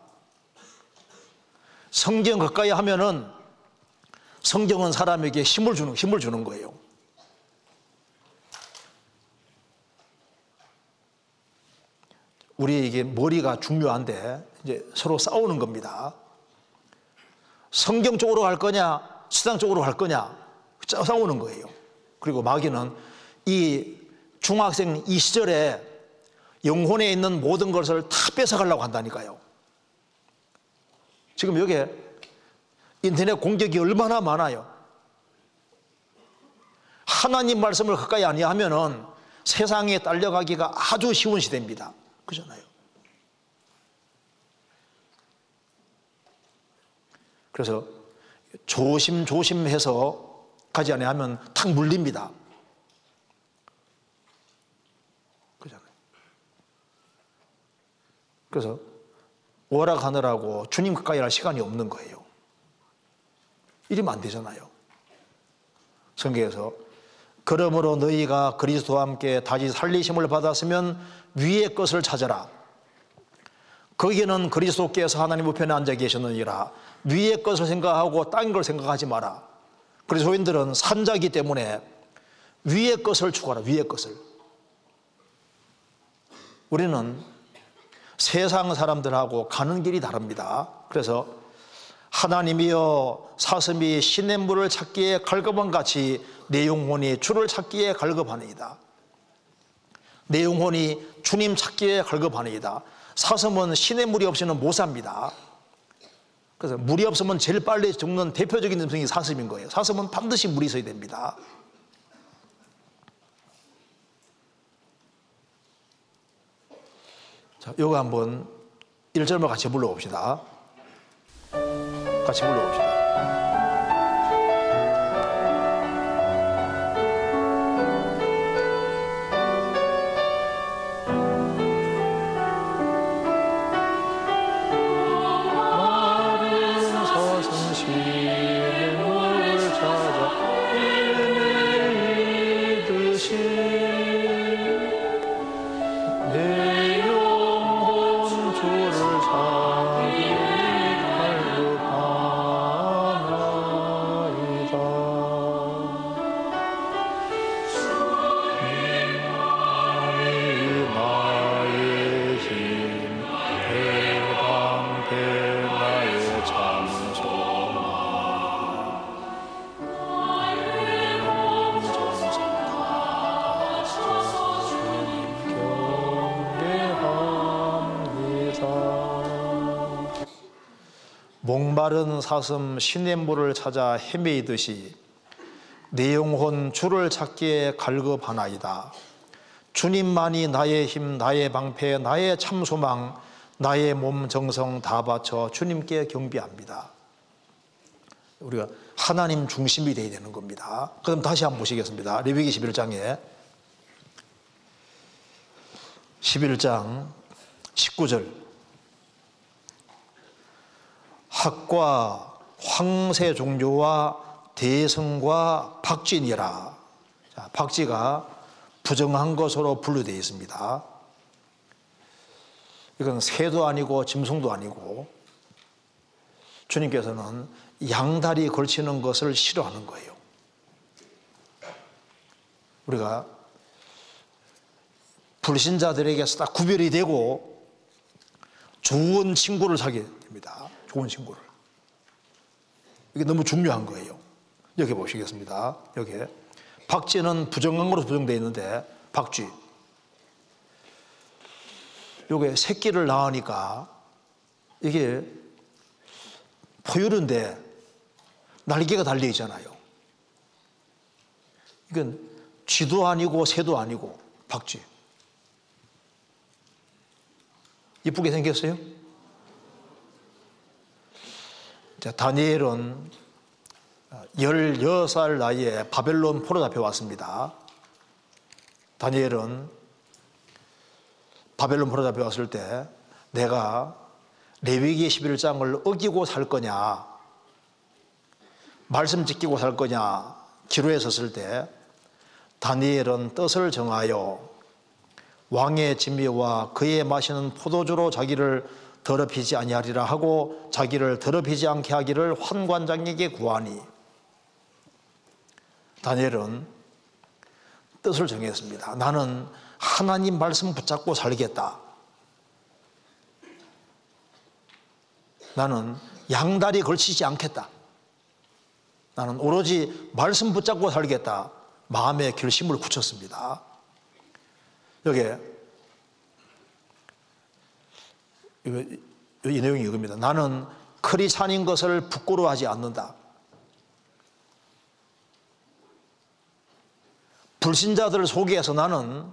성경 가까이 하면은 성경은 사람에게 힘을 주는 힘을 주는 거예요. 우리에게 머리가 중요한데 이제 서로 싸우는 겁니다. 성경 쪽으로 갈 거냐, 수상 쪽으로 갈 거냐 싸우는 거예요. 그리고 마귀는 이 중학생 이 시절에 영혼에 있는 모든 것을 다 뺏어가려고 한다니까요. 지금 여기에 인터넷 공격이 얼마나 많아요. 하나님 말씀을 가까이 아니하면은 세상에 딸려가기가 아주 쉬운 시대입니다. 그잖아요. 그래서 조심조심해서 가지 아니하면 탁 물립니다. 그잖아요. 그래서 오락하느라고 주님 가까이 할 시간이 없는 거예요. 이러면 안 되잖아요. 성경에서 그러므로 너희가 그리스도와 함께 다시 살리심을 받았으면 위의 것을 찾아라. 거기는 그리스도께서 하나님 우편에 앉아 계셨느니라. 위의 것을 생각하고 딴 걸 생각하지 마라. 그리스도인들은 산자기 때문에 위의 것을 추구하라. 위의 것을. 우리는 세상 사람들하고 가는 길이 다릅니다. 그래서 하나님이여 사슴이 시냇물을 찾기에 갈급한 같이 내 영혼이 주를 찾기에 갈급하니이다. 내 영혼이 주님 찾기에 갈급하니이다. 사슴은 시냇물이 없이는 못 삽니다. 그래서 물이 없으면 제일 빨리 죽는 대표적인 짐승이 사슴인 거예요. 사슴은 반드시 물이 있어야 됩니다. 자, 요거 한번 1절만 같이 불러봅시다. 같이 불러봅시다. 사슴 시냇물을 찾아 헤매이듯이 내 영혼 주를 찾기에 갈급하나이다. 주님만이 나의 힘, 나의 방패, 나의 참 소망, 나의 몸 정성 다 바쳐 주님께 경비합니다. 우리가 하나님 중심이 되어야 되는 겁니다. 그럼 다시 한번 보시겠습니다. 레위기 11장에 11장 19절 학과 황새 종조와 대성과 박진이라. 자, 박지가 부정한 것으로 분류되어 있습니다. 이건 새도 아니고 짐승도 아니고 주님께서는 양다리 걸치는 것을 싫어하는 거예요. 우리가 불신자들에게서 딱 구별이 되고 좋은 친구를 사게 됩니다. 친구를. 이게 너무 중요한 거예요. 여기 보시겠습니다. 여기 박쥐는 부정강으로 부정되어 있는데 박쥐. 요게 새끼를 낳으니까 이게 포유류인데 날개가 달려 있잖아요. 이건 쥐도 아니고 새도 아니고 박쥐. 이쁘게 생겼어요? 자, 다니엘은 16살 나이에 바벨론 포로 잡혀왔습니다. 다니엘은 바벨론 포로 잡혀왔을 때 내가 레위기 11장을 어기고 살 거냐 말씀 지키고 살 거냐 기로에 섰을 때 다니엘은 뜻을 정하여 왕의 진미와 그의 마시는 포도주로 자기를 더럽히지 아니하리라 하고 자기를 더럽히지 않게 하기를 환관장에게 구하니 다니엘은 뜻을 정했습니다. 나는 하나님 말씀 붙잡고 살겠다. 나는 양다리 걸치지 않겠다. 나는 오로지 말씀 붙잡고 살겠다. 마음의 결심을 굳혔습니다. 여기 이 내용이 이겁니다. 나는 크리찬인 것을 부끄러워하지 않는다. 불신자들을 소개해서 나는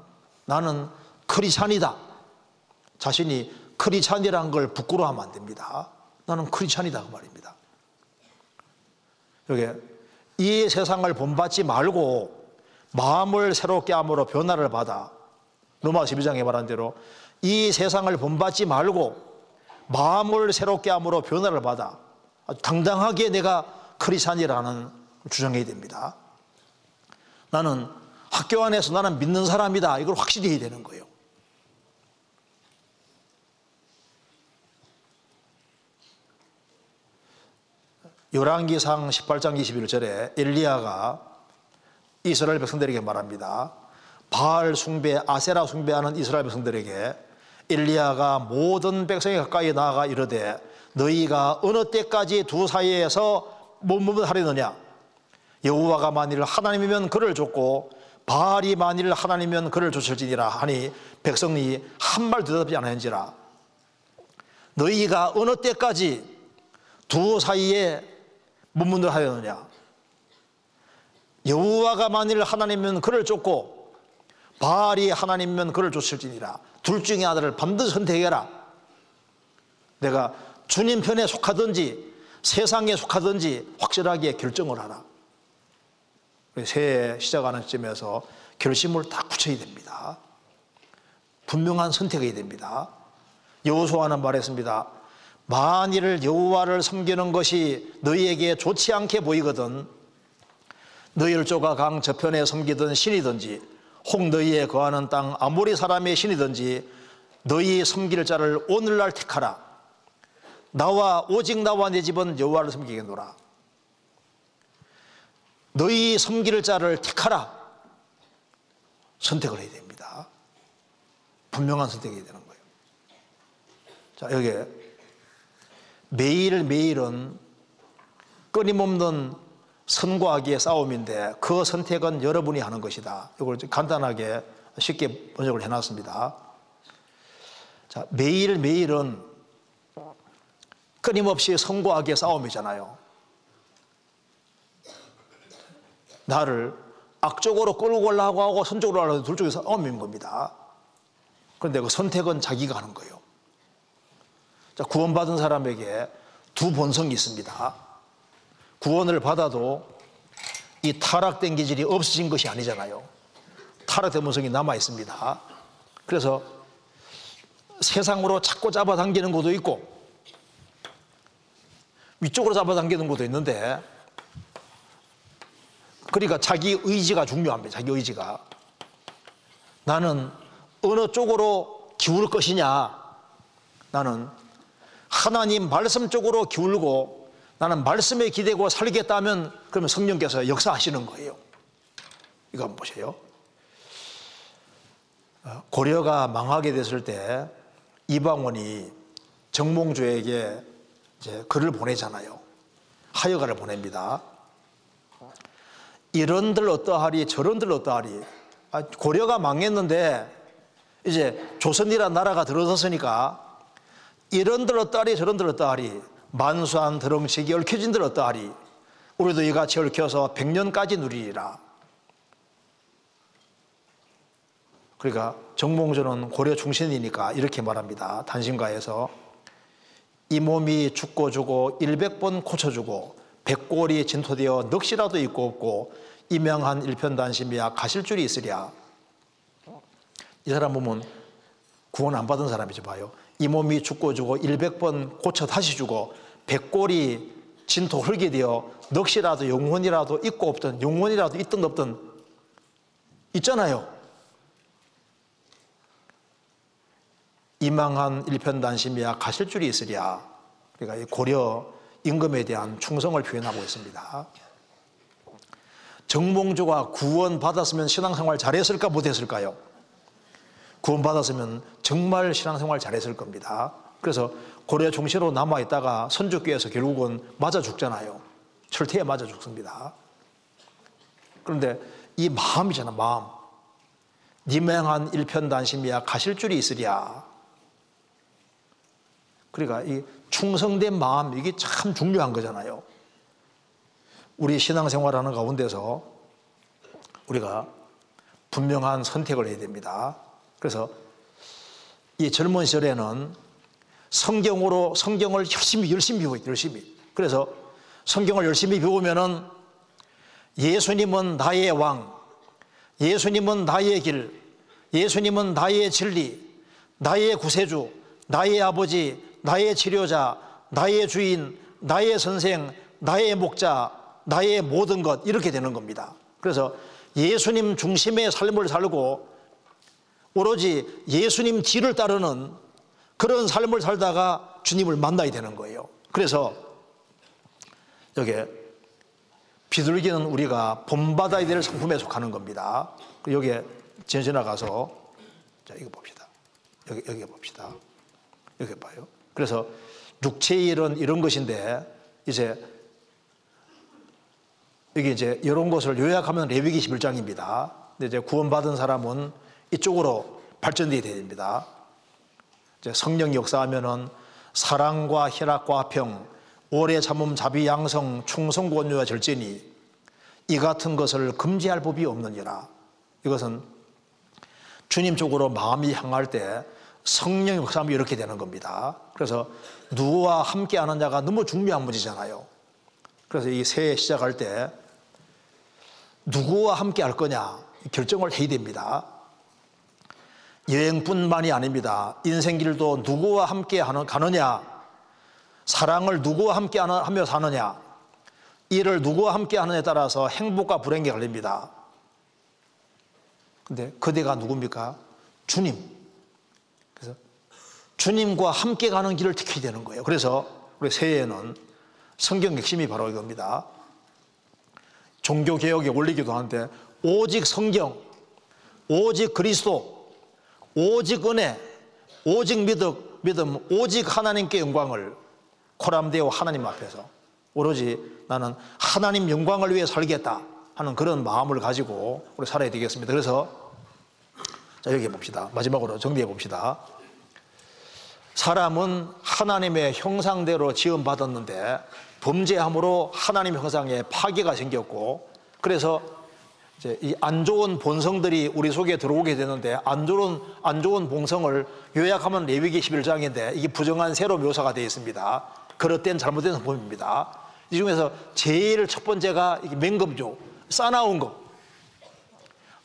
나는 크리찬이다. 자신이 크리찬이라는 걸 부끄러워하면 안 됩니다. 나는 크리찬이다 그 말입니다. 여기 이 세상을 본받지 말고 마음을 새롭게 함으로 변화를 받아 로마 12장에 말한 대로 이 세상을 본받지 말고 마음을 새롭게 함으로 변화를 받아 당당하게 내가 크리스찬이라는 주장해야 됩니다. 나는 학교 안에서 나는 믿는 사람이다. 이걸 확실히 해야 되는 거예요. 열왕기상 18장 21절에 엘리야가 이스라엘 백성들에게 말합니다. 바알 숭배, 아세라 숭배하는 이스라엘 백성들에게 엘리야가 모든 백성이 가까이 나아가 이르되 너희가 어느 때까지 두 사이에서 몸몸을 하려느냐? 여호와가 만일 하나님이면 그를 줬고 바알이 만일 하나님이면 그를 줬을지니라 하니 백성이 한 말 대답지 않았는지라. 너희가 어느 때까지 두 사이에 문문을 하였느냐? 여호와가 만일 하나님이면 그를 쫓고 바알이 하나님이면 그를 쫓을지니라 둘 중에 하나를 반드시 선택해라. 내가 주님 편에 속하든지 세상에 속하든지 확실하게 결정을 하라. 새해 시작하는 시점에서 결심을 딱 붙여야 됩니다. 분명한 선택이 됩니다. 여호수아는 말했습니다. 만일 여호와를 섬기는 것이 너희에게 좋지 않게 보이거든. 너희를 쪼가 강 저편에 섬기던 신이든지 혹 너희에 거하는 땅 아모리 사람의 신이든지 너희 섬길 자를 오늘날 택하라. 나와 오직 나와 내 집은 여호와를 섬기겠노라. 너희 섬길 자를 택하라. 선택을 해야 됩니다. 분명한 선택이 되는 거예요. 자 여기 매일매일은 끊임없는 선과 악의 싸움인데 그 선택은 여러분이 하는 것이다. 이걸 간단하게 쉽게 번역을 해놨습니다. 자, 매일매일은 끊임없이 선과 악의 싸움이잖아요. 나를 악쪽으로 끌고 올라가고 하고 선쪽으로 올라가고 둘 중에 싸움인 겁니다. 그런데 그 선택은 자기가 하는 거예요. 자, 구원받은 사람에게 두 본성이 있습니다. 구원을 받아도 이 타락된 기질이 없어진 것이 아니잖아요. 타락된 본성이 남아 있습니다. 그래서 세상으로 자꾸 잡아당기는 것도 있고 위쪽으로 잡아당기는 것도 있는데 그러니까 자기 의지가 중요합니다. 자기 의지가. 나는 어느 쪽으로 기울 것이냐. 나는 하나님 말씀 쪽으로 기울고 나는 말씀에 기대고 살겠다면 그러면 성령께서 역사하시는 거예요. 이거 한번 보세요. 어, 고려가 망하게 됐을 때 이방원이 정몽주에게 이제 글을 보내잖아요. 하여가를 보냅니다. 이런들 어떠하리 저런들 어떠하리 아, 고려가 망했는데 이제 조선이란 나라가 들어섰으니까 이런들 어떠하리 저런들 어떠하리 만수한 드렁치기 얽혀진들 어떠하리? 우리도 이같이 얽혀서 백년까지 누리리라. 그러니까 정몽주는 고려 중신이니까 이렇게 말합니다. 단신가에서 이 몸이 죽고 주고 일백 번 고쳐주고 백골이 진토되어 넋이라도 있고 없고 이명한 일편단심이야 가실 줄이 있으랴. 이 사람 보면 구원 안 받은 사람이죠 봐요 이 몸이 죽고 주고 일백 번 고쳐 다시 주고 백골이 진토 흙이 되어 넋이라도 영혼이라도 있고 없든 영혼이라도 있든 없든 있잖아요. 이망한 일편단심이야 가실 줄이 있으랴. 그러니까 이 고려 임금에 대한 충성을 표현하고 있습니다. 정몽주가 구원 받았으면 신앙생활 잘했을까 못했을까요? 구원 받았으면 정말 신앙생활 잘했을 겁니다. 그래서 고려 종시로 남아 있다가 선주교에서 결국은 맞아 죽잖아요. 철퇴에 맞아 죽습니다. 그런데 이 마음이잖아, 마음. 니맹한 일편단심이야 가실 줄이 있으랴. 그러니까 이 충성된 마음 이게 참 중요한 거잖아요. 우리 신앙생활하는 가운데서 우리가 분명한 선택을 해야 됩니다. 그래서 이 젊은 시절에는 성경으로 성경을 열심히 열심히 배워요. 열심히. 그래서 성경을 열심히 배우면은 예수님은 나의 왕, 예수님은 나의 길, 예수님은 나의 진리, 나의 구세주, 나의 아버지, 나의 치료자, 나의 주인, 나의 선생, 나의 목자, 나의 모든 것 이렇게 되는 겁니다. 그래서 예수님 중심의 삶을 살고 오로지 예수님 뒤를 따르는 그런 삶을 살다가 주님을 만나야 되는 거예요. 그래서 여기 비둘기는 우리가 본받아야 될 상품에 속하는 겁니다. 여기에 지나가서 자 이거 봅시다. 여기 여기 봅시다. 여기 봐요. 그래서 육체의 일은 이런 것인데 이제 여기 이제 이런 것을 요약하면 레위기 11장입니다. 근데 이제 구원받은 사람은 이쪽으로 발전돼야 됩니다. 이제 성령 역사하면은 사랑과 희락과 평, 오래 참음 자비 양성 충성 권유와 절제니 이 같은 것을 금지할 법이 없느니라. 이것은 주님 쪽으로 마음이 향할 때 성령 역사하면 이렇게 되는 겁니다. 그래서 누구와 함께 하는 자가 너무 중요한 문제잖아요. 그래서 이 새해 시작할 때 누구와 함께 할 거냐 결정을 해야 됩니다. 여행뿐만이 아닙니다. 인생길도 누구와 함께 가느냐, 사랑을 누구와 함께 하며 사느냐, 일을 누구와 함께 하느냐에 따라서 행복과 불행이 갈립니다. 근데 그대가 누굽니까? 주님. 그래서 주님과 함께 가는 길을 지켜야 되는 거예요. 그래서 우리 새해에는 성경 핵심이 바로 이겁니다. 종교개혁의 원리기도 한데 오직 성경, 오직 그리스도, 오직 은혜, 오직 믿음, 믿음, 오직 하나님께 영광을 코람되어 하나님 앞에서 오로지 나는 하나님 영광을 위해 살겠다 하는 그런 마음을 가지고 우리 살아야 되겠습니다. 그래서 자 여기 봅시다. 마지막으로 정리해 봅시다. 사람은 하나님의 형상대로 지음 받았는데 범죄함으로 하나님 형상에 파괴가 생겼고 그래서 이제 이 안 좋은 본성들이 우리 속에 들어오게 되는데 안 좋은 안 좋은 본성을 요약하면 레위기 11장인데 이게 부정한 새로 묘사가 되어 있습니다. 그릇된 잘못된 성품입니다. 이 중에서 제일 첫 번째가 이게 맹금조, 싸나운 거,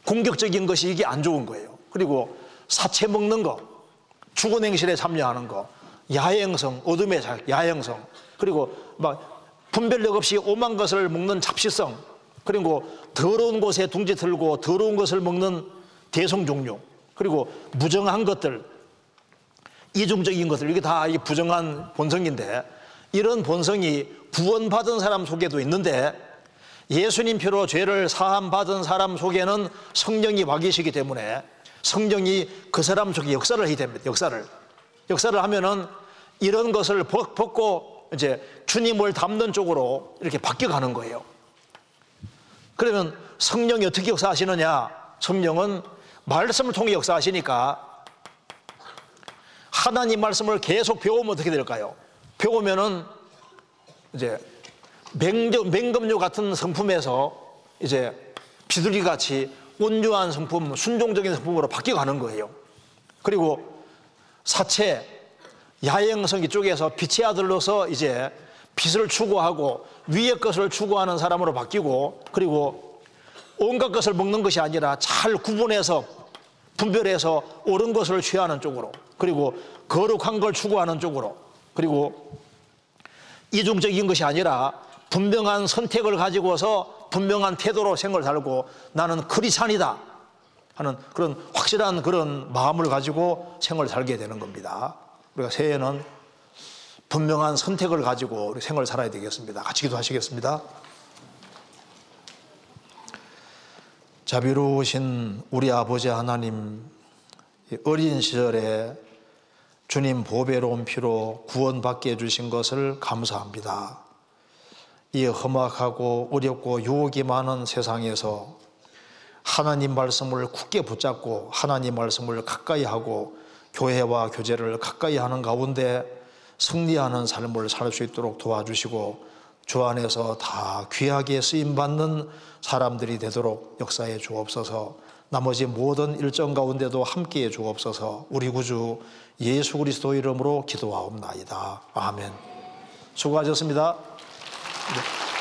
공격적인 것이 이게 안 좋은 거예요. 그리고 사채 먹는 거, 죽은 행실에 참여하는 거, 야행성, 어둠의 자, 야행성, 그리고 막 분별력 없이 오만 것을 먹는 잡시성, 그리고 더러운 곳에 둥지 틀고 더러운 것을 먹는 대성종류, 그리고 무정한 것들, 이중적인 것들, 이게 다이 부정한 본성인데 이런 본성이 구원받은 사람 속에도 있는데 예수님 피로 죄를 사함받은 사람 속에는 성령이 와 계시기 때문에 성령이 그 사람 속에 역사를 해야 됩니다. 역사를. 역사를 하면은 이런 것을 벗- 벗고 이제 주님을 담는 쪽으로 이렇게 바뀌어가는 거예요. 그러면 성령이 어떻게 역사하시느냐? 성령은 말씀을 통해 역사하시니까 하나님 말씀을 계속 배우면 어떻게 될까요? 배우면은 이제 맹점, 맹금류 같은 성품에서 이제 비둘기 같이 온유한 성품, 순종적인 성품으로 바뀌어가는 거예요. 그리고 사체, 야행성 이쪽에서 빛의 아들로서 이제 빛을 추구하고 위의 것을 추구하는 사람으로 바뀌고 그리고 온갖 것을 먹는 것이 아니라 잘 구분해서 분별해서 옳은 것을 취하는 쪽으로 그리고 거룩한 걸 추구하는 쪽으로 그리고 이중적인 것이 아니라 분명한 선택을 가지고서 분명한 태도로 생을 살고 나는 크리스찬이다 하는 그런 확실한 그런 마음을 가지고 생을 살게 되는 겁니다. 우리가 새해는 분명한 선택을 가지고 우리 생을 살아야 되겠습니다. 같이 기도하시겠습니다. 자비로우신 우리 아버지 하나님, 이 어린 시절에 주님 보배로운 피로 구원받게 해주신 것을 감사합니다. 이 험악하고 어렵고 유혹이 많은 세상에서 하나님 말씀을 굳게 붙잡고 하나님 말씀을 가까이 하고 교회와 교제를 가까이 하는 가운데 승리하는 삶을 살 수 있도록 도와주시고 주 안에서 다 귀하게 쓰임 받는 사람들이 되도록 역사에 주옵소서. 나머지 모든 일정 가운데도 함께해 주옵소서. 우리 구주 예수 그리스도 이름으로 기도하옵나이다. 아멘. 수고하셨습니다. 네.